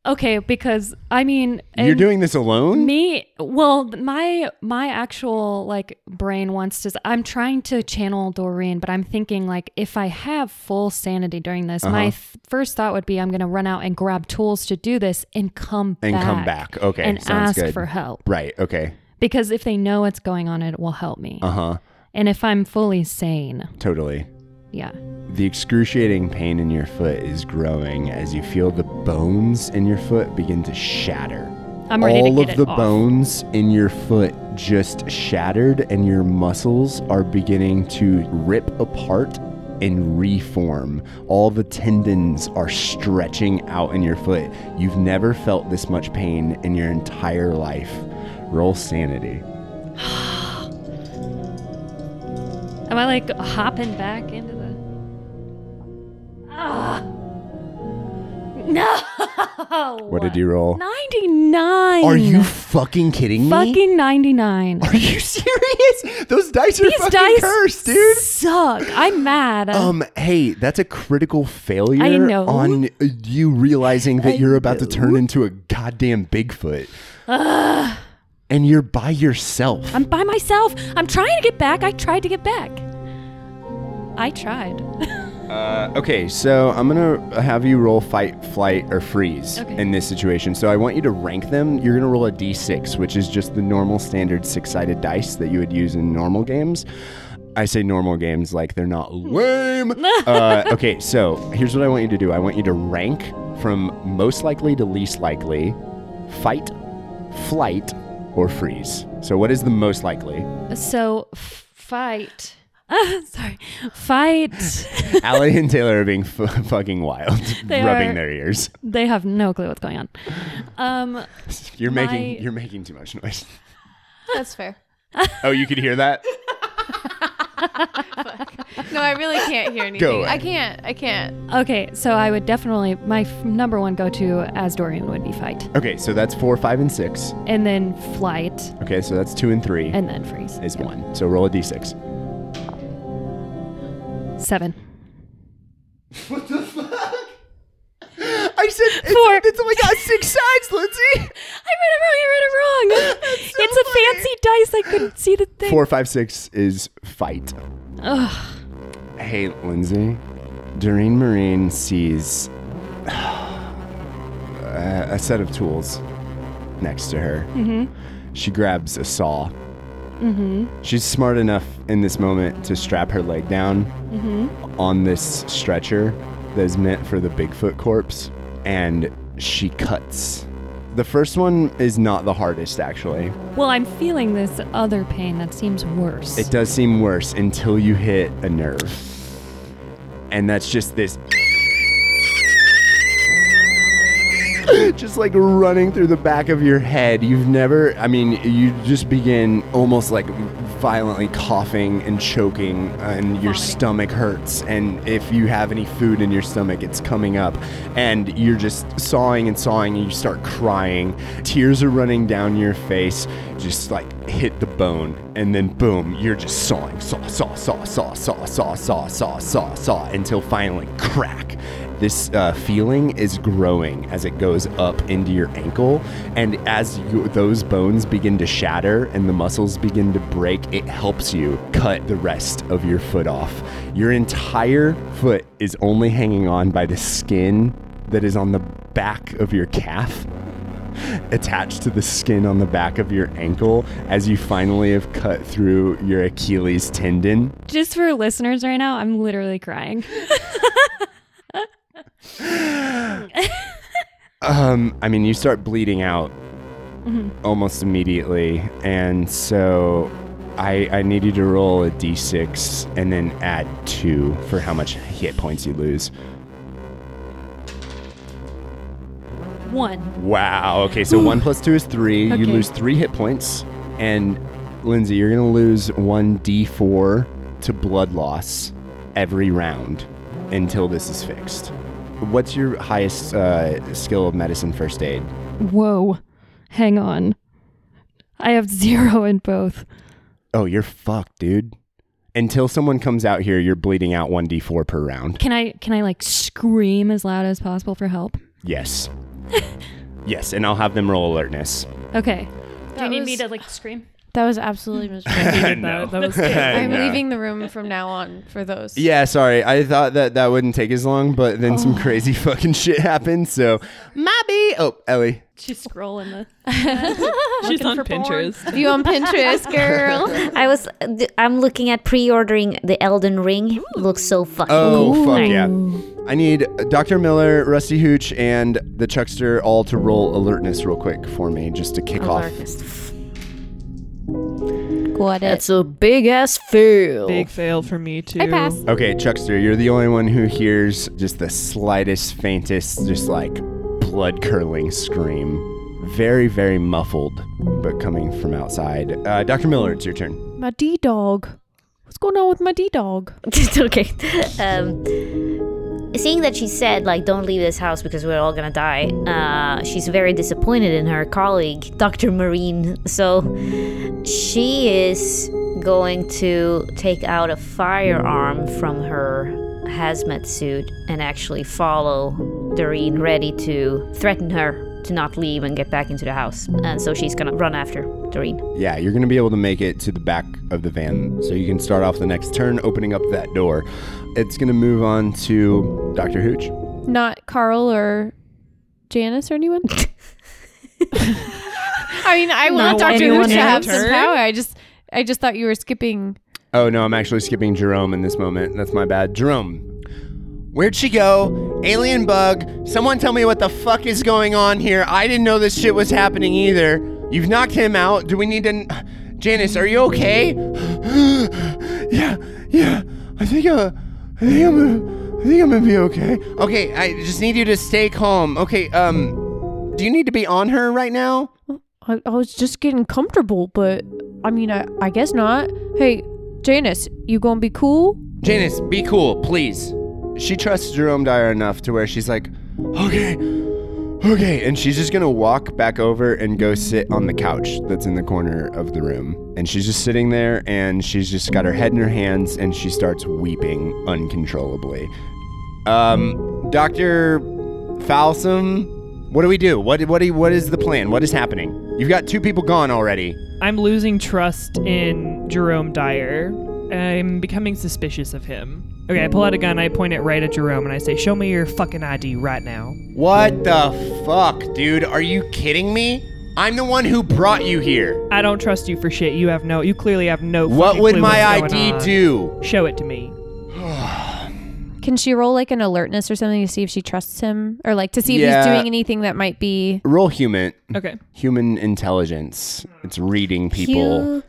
Okay, because I mean, You're doing this alone? me. Well, my my actual like brain wants to. I'm trying to channel Doreen, but I'm thinking like if I have full sanity during this, my Uh-huh. th- first thought would be I'm gonna run out and grab tools to do this and come And back come back. Okay, and sounds ask good. for help Right, okay. because if they know what's going on, it will help me. Uh huh. And if I'm fully sane, Totally. Yeah. The excruciating pain in your foot is growing as you feel the bones in your foot begin to shatter. I'm ready All to get of it the off. bones in your foot just shattered, and your muscles are beginning to rip apart and reform. All the tendons are stretching out in your foot. You've never felt this much pain in your entire life. Roll sanity. Am I like hopping back into the? No. What did you roll? Ninety nine. Are you fucking kidding me? fucking ninety nine? Are you (laughs) serious? Those dice are These fucking dice cursed, dude. suck. I'm mad. Um, hey, that's a critical failure I know. on you realizing that you're about to turn into a goddamn Bigfoot. and you're by yourself. I'm by myself. I'm trying to get back. I tried to get back. I tried. (laughs) Uh, okay, so I'm gonna have you roll fight, flight, or freeze Okay. in this situation. So I want you to rank them. You're gonna roll a d6, which is just the normal standard six-sided dice that you would use in normal games. I say normal games like they're not lame. (laughs) uh, okay, so here's what I want you to do. I want you to rank from most likely to least likely, fight, flight, or freeze. So what is the most likely? So fight. (laughs) Sorry, fight. (laughs) Allie and Taylor are being f- fucking wild, (laughs) They rubbing are. their ears. they have no clue what's going on. Um, You're My- making you're making too much noise. That's fair. Oh, you could hear that? No, I really can't hear anything. Go I can't. I can't. Okay, so I would definitely my f- number one go to as Dorian would be fight, Okay, so that's four, five, and six. and then flight, Okay, so that's two and three and then freeze. is one. So roll a d6. Seven. What the fuck? I said it's, Four. it's only got six sides, Lindsay. (laughs) I read it wrong. I read it wrong. (laughs) it's a fancy dice. I couldn't see the thing. Four, five, six is fight. Ugh. Hey, Lindsay. Doreen Marine sees (sighs) a, a set of tools next to her. Mm-hmm. She grabs a saw. Mm-hmm. She's smart enough in this moment to strap her leg down Mm-hmm. on this stretcher that is meant for the Bigfoot corpse, and she cuts. The first one is not the hardest, actually. Well, I'm feeling this other pain that seems worse. It does seem worse until you hit a nerve. And that's just this. Just like running through the back of your head. You've never, I mean, you just begin almost like violently coughing and choking, and your stomach hurts. And if you have any food in your stomach, it's coming up. And you're just sawing and sawing, and you start crying. Tears are running down your face, just like hit the bone. And then boom, you're just sawing, saw, saw, saw, saw, saw, saw, saw, saw, saw, saw, until finally crack this uh, feeling is growing as it goes up into your ankle and as you, those bones begin to shatter and the muscles begin to break it helps you cut the rest of your foot off your entire foot is only hanging on by the skin that is on the back of your calf attached to the skin on the back of your ankle as you finally have cut through your Achilles tendon. Just for listeners right now, I'm literally crying. (laughs) Um, I mean, you start bleeding out almost immediately, and so I I need you to roll a d6 and then add two for how much hit points you lose. One. Wow. Okay, so (gasps) one plus two is three. Okay. You lose three hit points, and Lindsay, you're gonna lose one d4 to blood loss every round until this is fixed. What's your highest uh, skill of medicine first aid? Whoa. Hang on. I have (laughs) zero in both. Oh, you're fucked, dude. Until someone comes out here, you're bleeding out 1d4 per round. Can I can I like scream as loud as possible for help? Yes. (laughs) yes, and I'll have them roll alertness. Okay. Do That you need me to like scream? That was absolutely (laughs) miserable. no. that was. (laughs) I'm No. leaving the room from now on for those. Yeah, sorry. I thought that that wouldn't take as long, but then some oh. crazy (laughs) fucking shit happened, so. Maybe. Oh, Ellie. She's scrolling the. She's on. Pinterest. You on Pinterest, girl? I was, I'm looking at pre-ordering the Elden Ring. Looks so fucking Oh, cool. fuck yeah. I need uh, Dr. Miller, Rusty Hooch, and the Chuckster all to roll alertness real quick for me, just to kick off. Alertness. Got it. That's a big ass fail. Big fail for me too. I pass. Okay, Chuckster, you're the only one who hears just the slightest, faintest, just like blood curdling scream. Very, very muffled, but coming from outside. Uh, Dr. Miller, it's your turn. My D dog. What's going on with my D dog? (laughs) Okay. Um, seeing that she said like don't leave this house because we're all gonna die, uh, she's very disappointed in her colleague, Dr. Marine. So she is going to take out a firearm from her hazmat suit and actually follow Doreen, ready to threaten her to not leave and get back into the house. And so she's gonna run after Doreen. Yeah, you're to be able to make it to the back of the van. So you can start off the next turn opening up that door. It's going to move on to Dr. Hooch. Not Carl or Janice or anyone? (laughs) I mean, I want No, Dr. Hooch to have some power. I just, I just thought you were skipping. Oh, no, I'm actually skipping Jerome in this moment. That's my bad. Jerome, where'd she go? Alien bug. Someone tell me what the fuck is going on here. I didn't know this shit was happening either. You've knocked him out. Do we need to. Janice, are you okay? (gasps) yeah, yeah. I think, uh, I think I'm gonna, I think I'm gonna be okay. Okay, I just need you to stay calm. Okay, um, do you need to be on her right now? I, I was just getting comfortable, but I mean, I, I guess not. Hey, Janice, you gonna be cool? Janice, be cool, please. She trusts Jerome Dyer enough to where she's like, okay, okay. And she's just gonna walk back over and go sit on the couch that's in the corner of the room. And she's just sitting there and she's just got her head in her hands and she starts weeping uncontrollably. Um, Dr. Falsum, what do we do? What, what, what is the plan? What is happening? You've got two people gone already. I'm losing trust in Jerome Dyer. I'm becoming suspicious of him. Okay, I pull out a gun, I point it right at Jerome, and I say, Show me your fucking ID right now. What the fuck, dude? Are you kidding me? I'm the one who brought you here. I don't trust you for shit. You have no, you clearly have no. What would clue my what's ID on. do? Show it to me. (sighs) Can she roll like an alertness or something to see if she trusts him, or like to see if Yeah. he's doing anything that might be? Roll human. Okay. Human intelligence. It's reading people. Hugh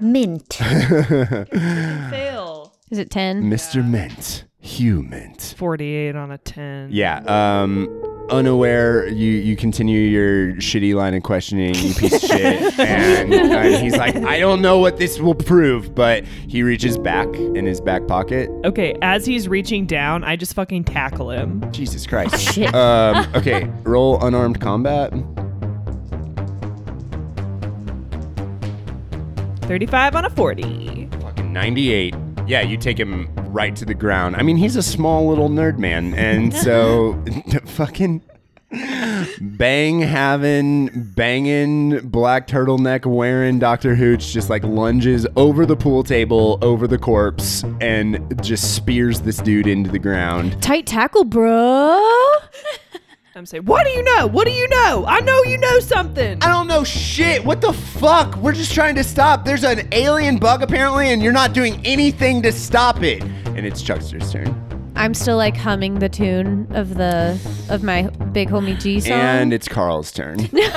Mint. (laughs) Fail. Is it ten? Mr. Mint. Hugh Mint. 48 on a 10. Yeah. Um. Unaware, you you continue your shitty line of questioning, you piece of shit, (laughs) and, and he's like, I don't know what this will prove, but he reaches back in his back pocket. Okay, as he's reaching down, I just fucking tackle him. Jesus Christ. Shit. Um. Okay. Roll unarmed combat. 35 on a 40. Fucking 98. Yeah, you take him right to the ground. I mean, he's a small little nerd man, and so (laughs) fucking bang having, banging, black turtleneck wearing Dr. Hooch just like lunges over the pool table, over the corpse, and just spears this dude into the ground. Tight tackle, bro. (laughs) I'm saying, What do you know? What do you know? I know you know something. I don't know shit. What the fuck? We're just trying to stop. There's an alien bug apparently, and you're not doing anything to stop it. And it's Chuckster's turn. I'm still like humming the tune of the of my big homie G song. And it's Carl's turn. (laughs) no,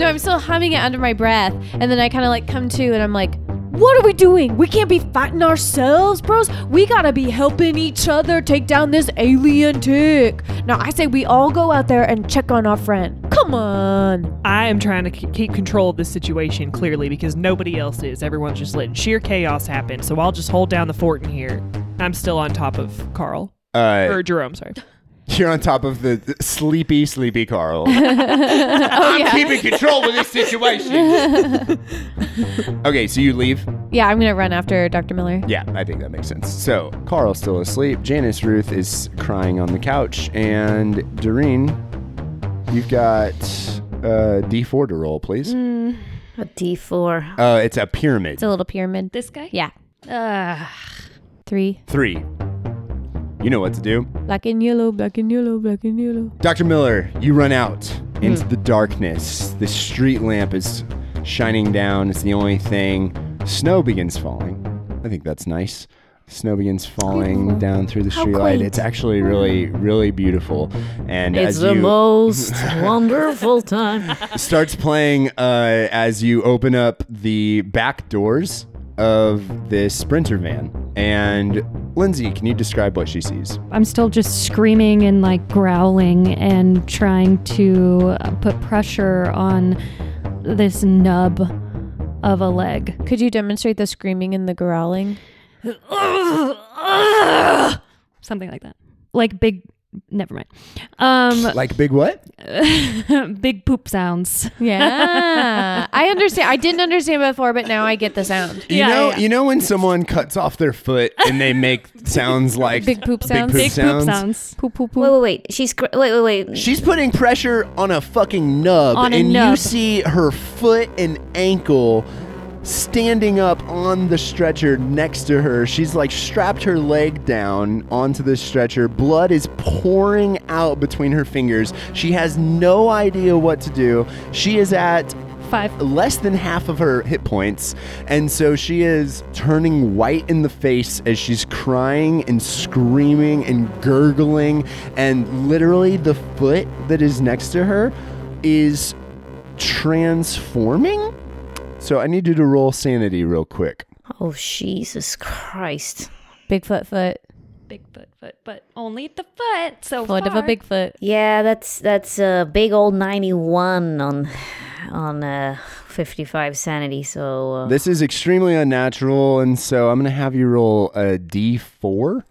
I'm still humming it under my breath, and then I kind of like come to, and I'm like, "What are we doing? We can't be fighting ourselves, bros. We gotta be helping each other take down this alien tick." Now I say we all go out there and check on our friend. Come on. I am trying to k- keep control of this situation clearly because nobody else is. Everyone's just letting sheer chaos happen. So I'll just hold down the fort in here. I'm still on top of Carl. Uh, Or Jerome, sorry. You're on top of the, the sleepy, sleepy Carl. (laughs) I'm keeping control of this situation. (laughs) okay, so you leave? Yeah, I'm gonna run after Dr. Miller. Yeah, I think that makes sense. So Carl's still asleep. Janice Ruth is crying on the couch, and Doreen, you've got uh, D4 to roll, please. A D4. Uh, it's a pyramid. It's a little pyramid. This guy? Yeah, Uh, three. Three. You know what to do. Black and yellow, black and yellow, black and yellow. Dr. Miller, you run out into the darkness. The street lamp is shining down. It's the only thing. Snow begins falling. I think that's nice. Snow begins falling Beautiful. down through the How streetlight. quaint. It's actually really, really beautiful. And It's as the you most (laughs) wonderful time. starts playing uh, as you open up the back doors of this sprinter van. And Lindsay, can you describe what she sees? I'm still just screaming and like growling and trying to uh, put pressure on this nub of a leg. Could you demonstrate the screaming and the growling? (laughs) Something like that. Like big, never mind. Um, (laughs) Like big what? (laughs) big poop sounds. Yeah, I understand. I didn't understand before, but now I get the sound. You Yeah, know, yeah. you know when someone cuts off their foot and they make (laughs) sounds like Big poop sounds. poop Big sounds? poop sounds. Poop, poop, Wait, poop. wait, wait. wait. She's cr- wait, wait, wait. She's putting pressure on a fucking nub, On a and you see her foot and ankle standing up on the stretcher next to her. She's like strapped her leg down onto the stretcher. Blood is pouring out between her fingers. She has no idea what to do. She is at Five. less than half of her hit points. And so she is turning white in the face as she's crying and screaming and gurgling. And literally, the foot that is next to her is transforming. So I need you to roll sanity real quick. Oh, Jesus Christ. Bigfoot foot. Big foot, foot, but only the foot. So Foot of a far. Bigfoot. Yeah, that's that's a big old 91 on on uh 55 sanity, so uh, This is extremely unnatural, and so I'm going to have you roll a d4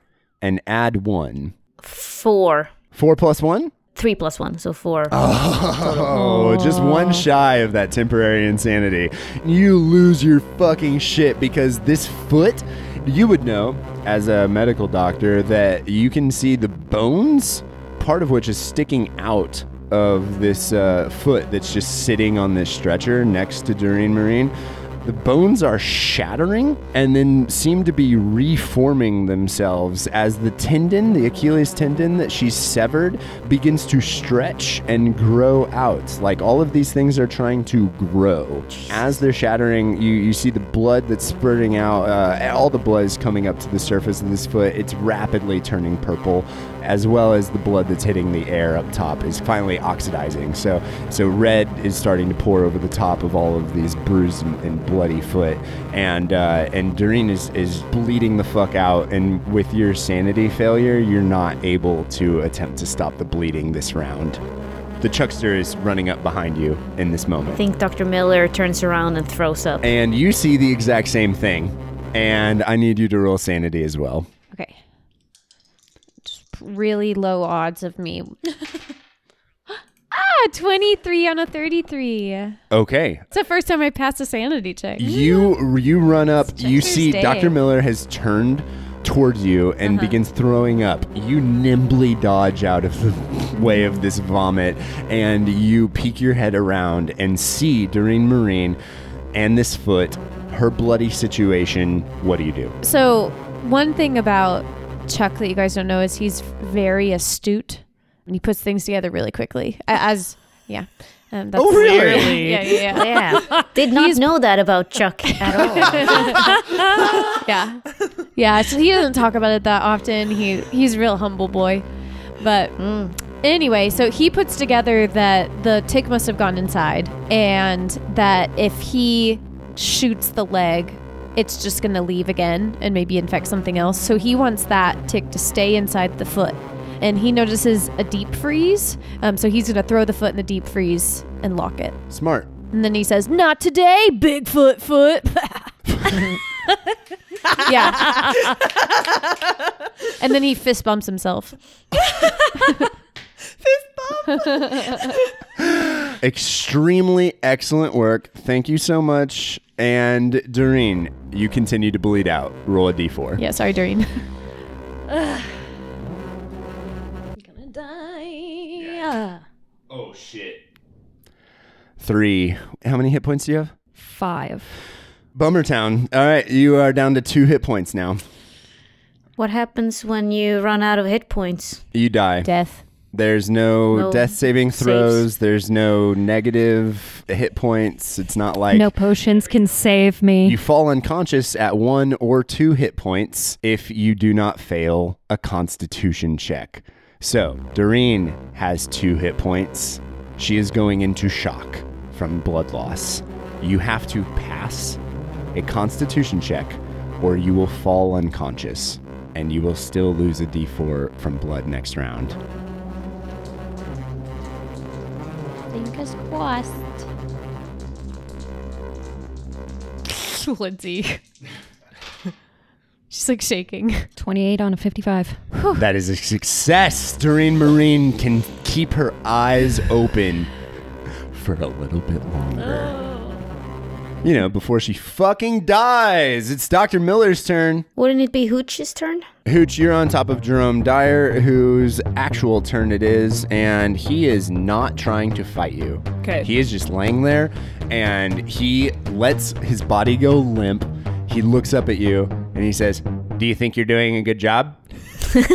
and add one. four. Four plus one? Three plus one, so four. (laughs) Oh, just one shy of that temporary insanity. You lose your fucking shit because this foot, you would know as a medical doctor that you can see the bones, part of which is sticking out of this uh, foot that's just sitting on this stretcher next to Doreen Marine. The bones are shattering and then seem to be reforming themselves as the tendon, the Achilles tendon that she's severed, begins to stretch and grow out. Like all of these things are trying to grow. As they're shattering, you, you see the blood that's spurting out. Uh, all the blood is coming up to the surface of this foot. It's rapidly turning purple, as well as the blood that's hitting the air up top is finally oxidizing. So, so red is starting to pour over the top of all of these bruised and, and bloody foot, and uh, and Doreen is is bleeding the fuck out. And with your sanity failure, you're not able to attempt to stop the bleeding this round. The Chuckster is running up behind you in this moment. I think Dr. Miller turns around and throws up. and you see the exact same thing. And I need you to roll sanity as well. Okay. Just really low odds of me. (laughs) ah, 23 on a 33. Okay, It's the first time I passed a sanity check. you you run up you see Day. dr miller has turned towards you and Uh-huh. begins throwing up you nimbly dodge out of the (laughs) way of this vomit and you peek your head around and see doreen marine and this foot her bloody situation what do you do So, one thing about Chuck that you guys don't know is he's very astute and he puts things together really quickly. As, yeah. Um, that's Oh, really? Clearly. Yeah, yeah, yeah. (laughs) Yeah. Did not know that about Chuck at all. (laughs) yeah. Yeah, so he doesn't talk about it that often. He he's a real humble boy. But anyway, so he puts together that the tick must have gone inside and that if he shoots the leg, it's just going to leave again and maybe infect something else. So he wants that tick to stay inside the foot. And he notices a deep freeze. Um, so he's going to throw the foot in the deep freeze and lock it. smart And then he says, Not today, Bigfoot foot. (laughs) yeah. and then he fist bumps himself. (laughs) Fist bump. Extremely excellent work thank you so much and doreen you continue to bleed out roll a d4 Yeah, sorry, Doreen. (laughs) Gonna die. Oh shit. Three. How many hit points do you have? Five. Bummertown. All right, you are down to two hit points now. what happens when you run out of hit points? You die. Death. There's no, No death saving saves. throws. There's no negative hit points. It's not like no potions can save me. you fall unconscious at one or two hit points if you do not fail a constitution check. So, Doreen has two hit points. She is going into shock from blood loss. You have to pass a constitution check or you will fall unconscious and you will still lose a d4 from blood next round. Fingers crossed. (laughs) Lindsay. (laughs) She's like shaking. 28 on a 55. That is a success. Doreen Marine can keep her eyes open for a little bit longer. Oh. You know, before she fucking dies. It's Dr. Miller's turn. Wouldn't it be Hooch's turn? Hooch, you're on top of Jerome Dyer, whose actual turn it is, and he is not trying to fight you. Okay. He is just laying there, and he lets his body go limp. He looks up at you, and he says, Do you think you're doing a good job? (laughs)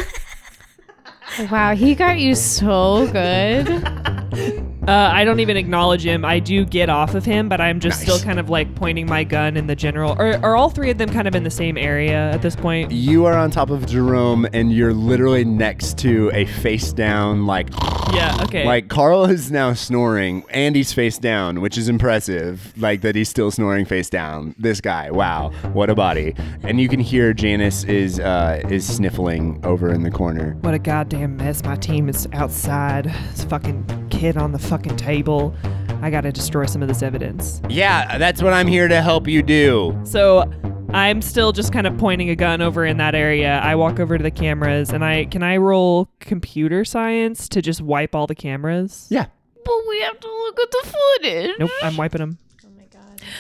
Wow, he got you so good. (laughs) Uh, I don't even acknowledge him. I do get off of him, but I'm just Nice. still kind of like pointing my gun in the general. Are, are all three of them kind of in the same area at this point? You are on top of Jerome, and you're literally next to a face down, like, Yeah. Okay. like Carl is now snoring, and he's face down, which is impressive. Like that he's still snoring face down. This guy, wow, what a body! And you can hear Janice is uh, is sniffling over in the corner. What a goddamn mess. My team is outside. It's fucking kid on the fucking table. I gotta destroy some of this evidence. Yeah, that's what I'm here to help you do. So I'm still just kind of pointing a gun over in that area. I walk over to the cameras and I can I roll computer science to just wipe all the cameras? Yeah. But we have to look at the footage. Nope, I'm wiping them. Oh my god. (sighs)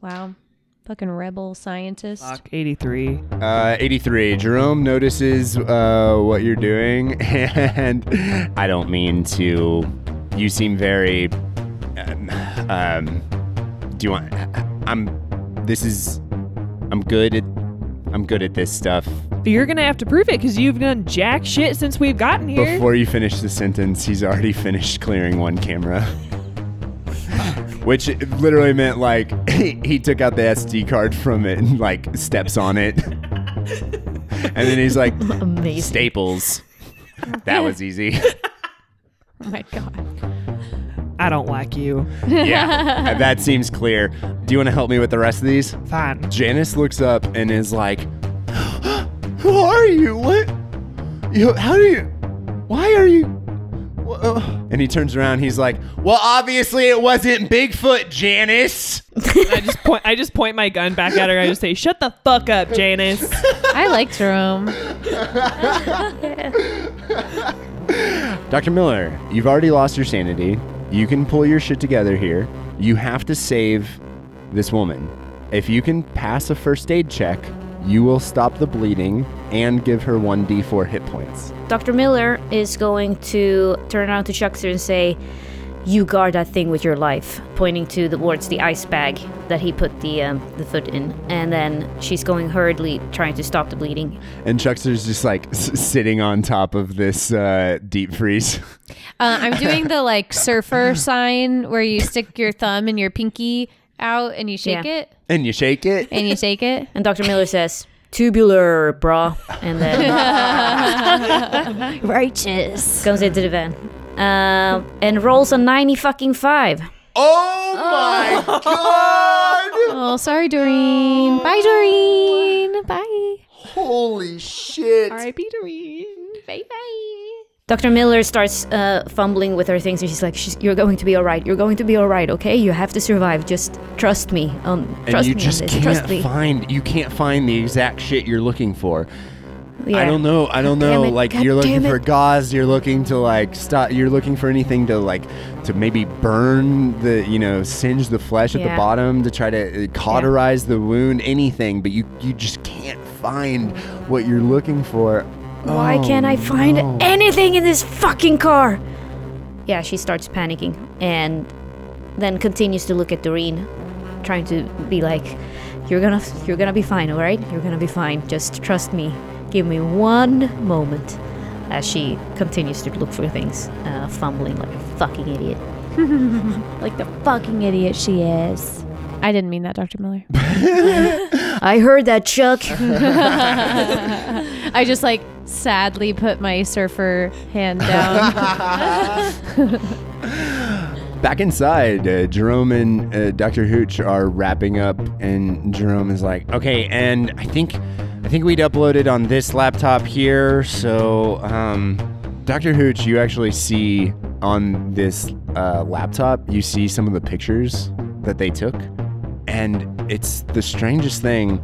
Wow. Fucking rebel scientist. Fuck 83. Uh, 83. Jerome notices uh, what you're doing, (laughs) and I don't mean to. You seem very. Um, um, do you want? I'm. This is. I'm good at. I'm good at this stuff. But you're gonna have to prove it because you've done jack shit since we've gotten here. Before you finish the sentence, he's already finished clearing one camera. (laughs) Which literally meant like (laughs) he, he took out the SD card from it and like steps on it. (laughs) and then he's like, Amazing. Staples. That was easy. (laughs) Oh my god. I don't like you. yeah, that seems clear. Do you want to help me with the rest of these? Fine. Janice looks up and is like, (gasps) "Who are you? What? You? How do you? Why are you?" Wha- uh," And he turns around. He's like, "Well, obviously it wasn't Bigfoot, Janice." I just point I just point my gun back at her. I just say, "Shut the fuck up, Janice." I like Jerome. Dr. Miller, you've already lost your sanity. You can pull your shit together here. You have to save this woman. If you can pass a first aid check, you will stop the bleeding and give her 1d4 hit points. Dr. Miller is going to turn around to Chuckster and say, "You guard that thing with your life," pointing to towards the ice bag that he put the um, the foot in, and then she's going hurriedly trying to stop the bleeding. And Chuckster's just like s- sitting on top of this uh, deep freeze. (laughs) Uh, I'm doing the like surfer sign where you stick your thumb and your pinky out and you shake Yeah. it and you shake it. and you shake it. And Dr. Miller says, "Tubular, bra. and then (laughs) Righteous. goes into the van. Um, and rolls a 90 fucking 5. Oh my god! Oh, sorry, Doreen. Bye, Doreen. Bye. Holy shit! R.I.P. Doreen. Bye, bye. Dr. Miller starts uh, fumbling with her things, and she's like, she's, "You're going to be all right. You're going to be all right. Okay, you have to survive. Just trust me. Um, And trust you me just on this. Trust can't me." find you can't find the exact shit you're looking for. I don't know. I don't damn know. it. Like God you're looking damn for it. gauze. You're looking to like stop. You're looking for anything to like to maybe burn the you know singe the flesh at the Yeah. bottom to try to uh, cauterize the wound. Anything, but you you just can't find what you're looking for. Why Oh, can't I find no. anything in this fucking car? Yeah, she starts panicking and then continues to look at Doreen, trying to be like, "You're gonna, you're gonna be fine, all right? You're gonna be fine. Just trust me. Give me one moment." As she continues to look for things, uh, fumbling like a fucking idiot. (laughs) Like the fucking idiot she is. I didn't mean that, Dr. Miller. (laughs) I heard that, Chuck. (laughs) I just like sadly put my surfer hand down. (laughs) Back inside, uh, Jerome and uh, Dr. Hooch are wrapping up, and Jerome is like, "Okay, and I think, I think we'd uploaded on this laptop here. So, um, Dr. Hooch, you actually see on this uh, laptop, you see some of the pictures that they took, and it's the strangest thing.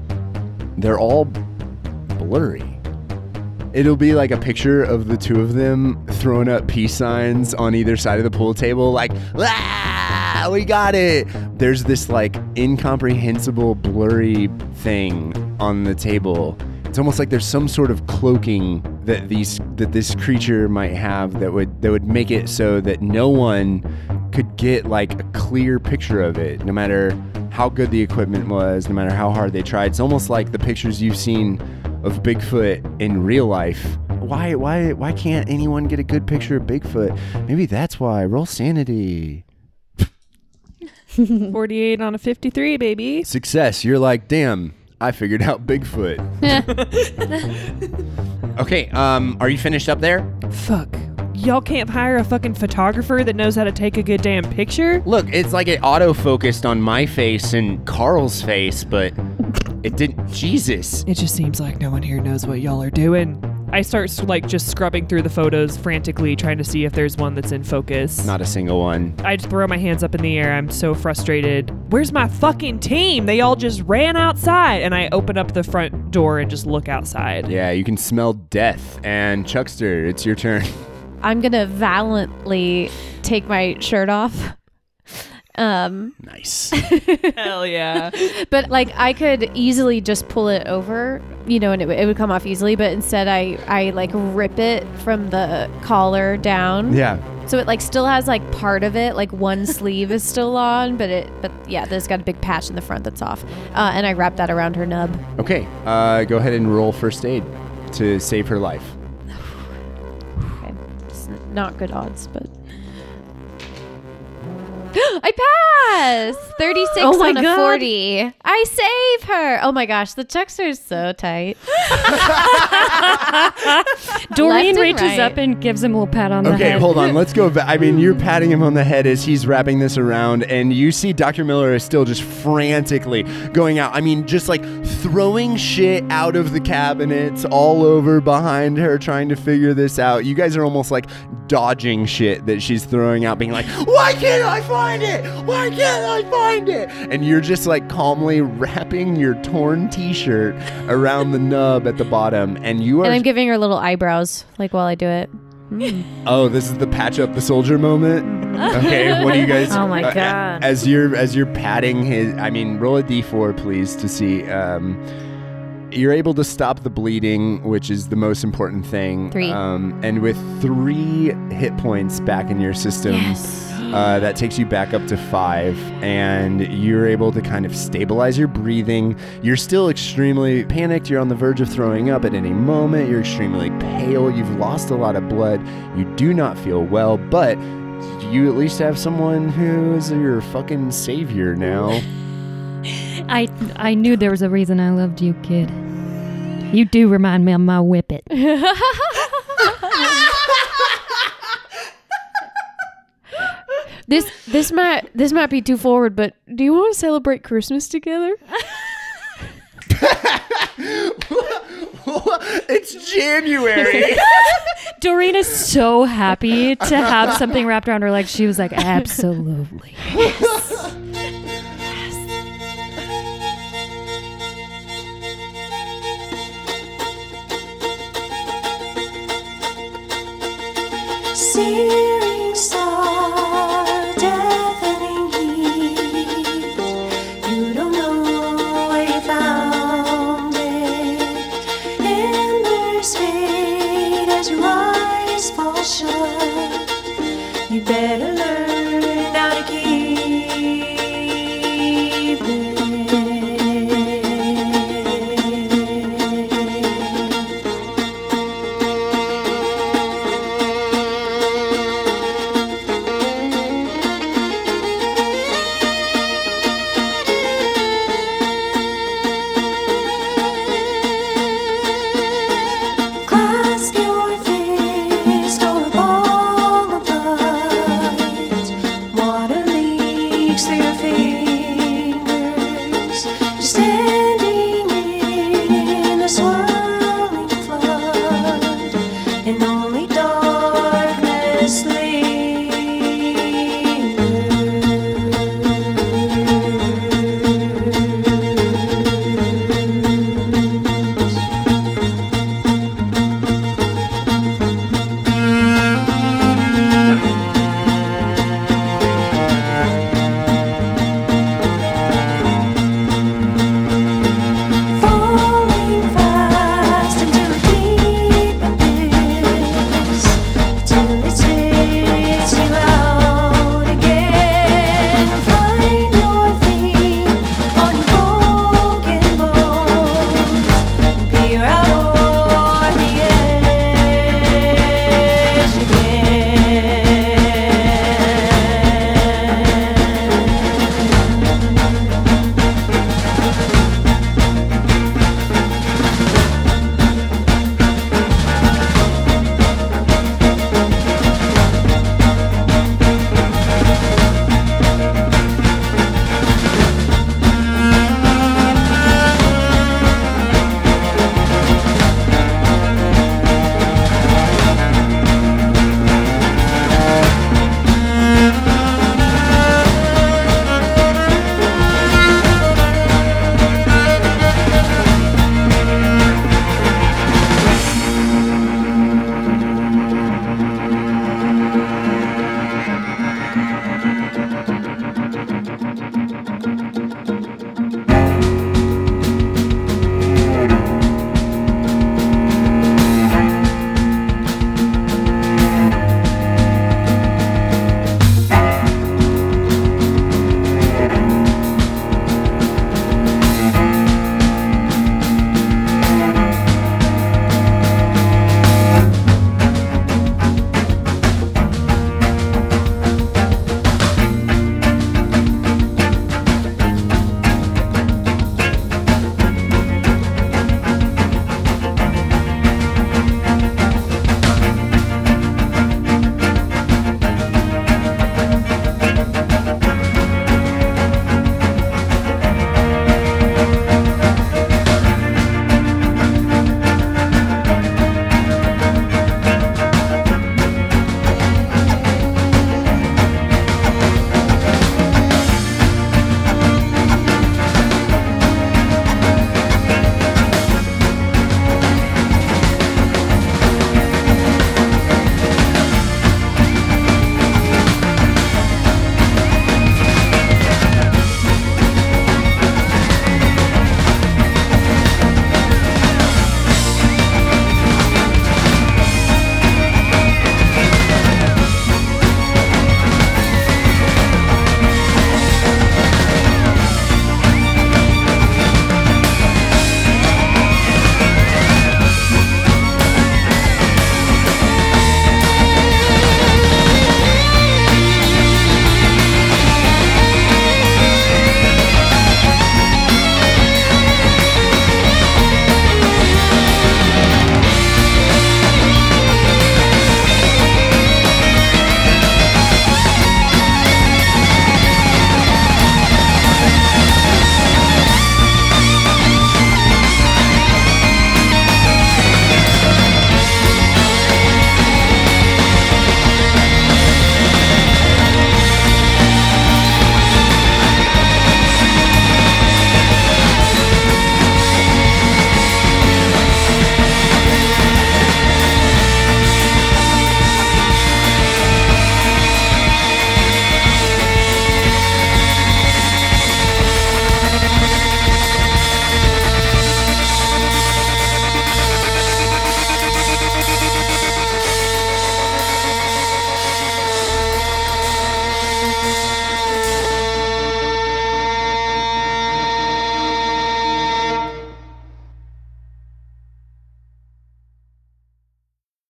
They're all blurry." It'll be like a picture of the two of them throwing up peace signs on either side of the pool table, like, ah, we got it. There's this like incomprehensible, blurry thing on the table. It's almost like there's some sort of cloaking that these that this creature might have that would that would make it so that no one could get like a clear picture of it, no matter how good the equipment was, no matter how hard they tried. It's almost like the pictures you've seen of Bigfoot in real life. Why why why can't anyone get a good picture of Bigfoot? Maybe that's why. Roll sanity. (laughs) 48 on a 53, baby. Success. You're like, damn, I figured out Bigfoot. (laughs) okay, um, are you finished up there? Fuck. Y'all can't hire a fucking photographer that knows how to take a good damn picture? Look, it's like it auto focused on my face and Carl's face, but it didn't Jesus. It just seems like no one here knows what y'all are doing. I start like just scrubbing through the photos frantically, trying to see if there's one that's in focus. Not a single one. I just throw my hands up in the air. I'm so frustrated. Where's my fucking team? They all just ran outside. And I open up the front door and just look outside. Yeah, you can smell death. And Chuckster, it's your turn. (laughs) I'm gonna valiantly take my shirt off. Um, nice. (laughs) Hell yeah. but like I could easily just pull it over, you know, and it, would- it would come off easily. But instead, I I like rip it from the collar down, yeah. so it like still has like part of it, like one sleeve is still on, but it but yeah, there's got a big patch in the front that's off, uh, and I wrap that around her nub. Okay, uh, go ahead and roll first aid to save her life. Not good odds, but. (gasps) I pass! 36 Oh my on a God. 40. I save her. Oh my gosh, the Chuckster is so tight. (laughs) Doreen and reaches right. up and gives him a little pat on the Okay, head. Okay, hold on. Let's go back. I mean, you're patting him on the head as he's wrapping this around, and you see Dr. Miller is still just frantically going out. I mean, just like throwing shit out of the cabinets all over behind her, trying to figure this out. You guys are almost like dodging shit that she's throwing out, being like, Why can't I find it? Why can't I find it? And you're just like calmly wrapping your torn t shirt around the nub at the bottom, and you are. And I'm giving her little eyebrows, like while I do it. (laughs) Oh, this is the patch up the soldier moment. (laughs) Okay, what do you guys? Oh my uh, God. As you're as you're patting his, I mean, roll a d4, please, to see. Um, you're able to stop the bleeding, which is the most important thing. Three. Um, and with three hit points back in your system, uh, that takes you back up to five, and you're able to kind of stabilize your breathing. You're still extremely panicked. You're on the verge of throwing up at any moment. You're extremely pale. You've lost a lot of blood. You do not feel well, but you at least have someone who is your fucking savior now. (sighs) I I knew there was a reason I loved you, kid. You do remind me of my whippet. (laughs) This this might this might be too forward, but do you want to celebrate Christmas together? (laughs) (laughs) it's January. (laughs) Doreen is so happy to have something wrapped around her leg. She was like, absolutely. Serious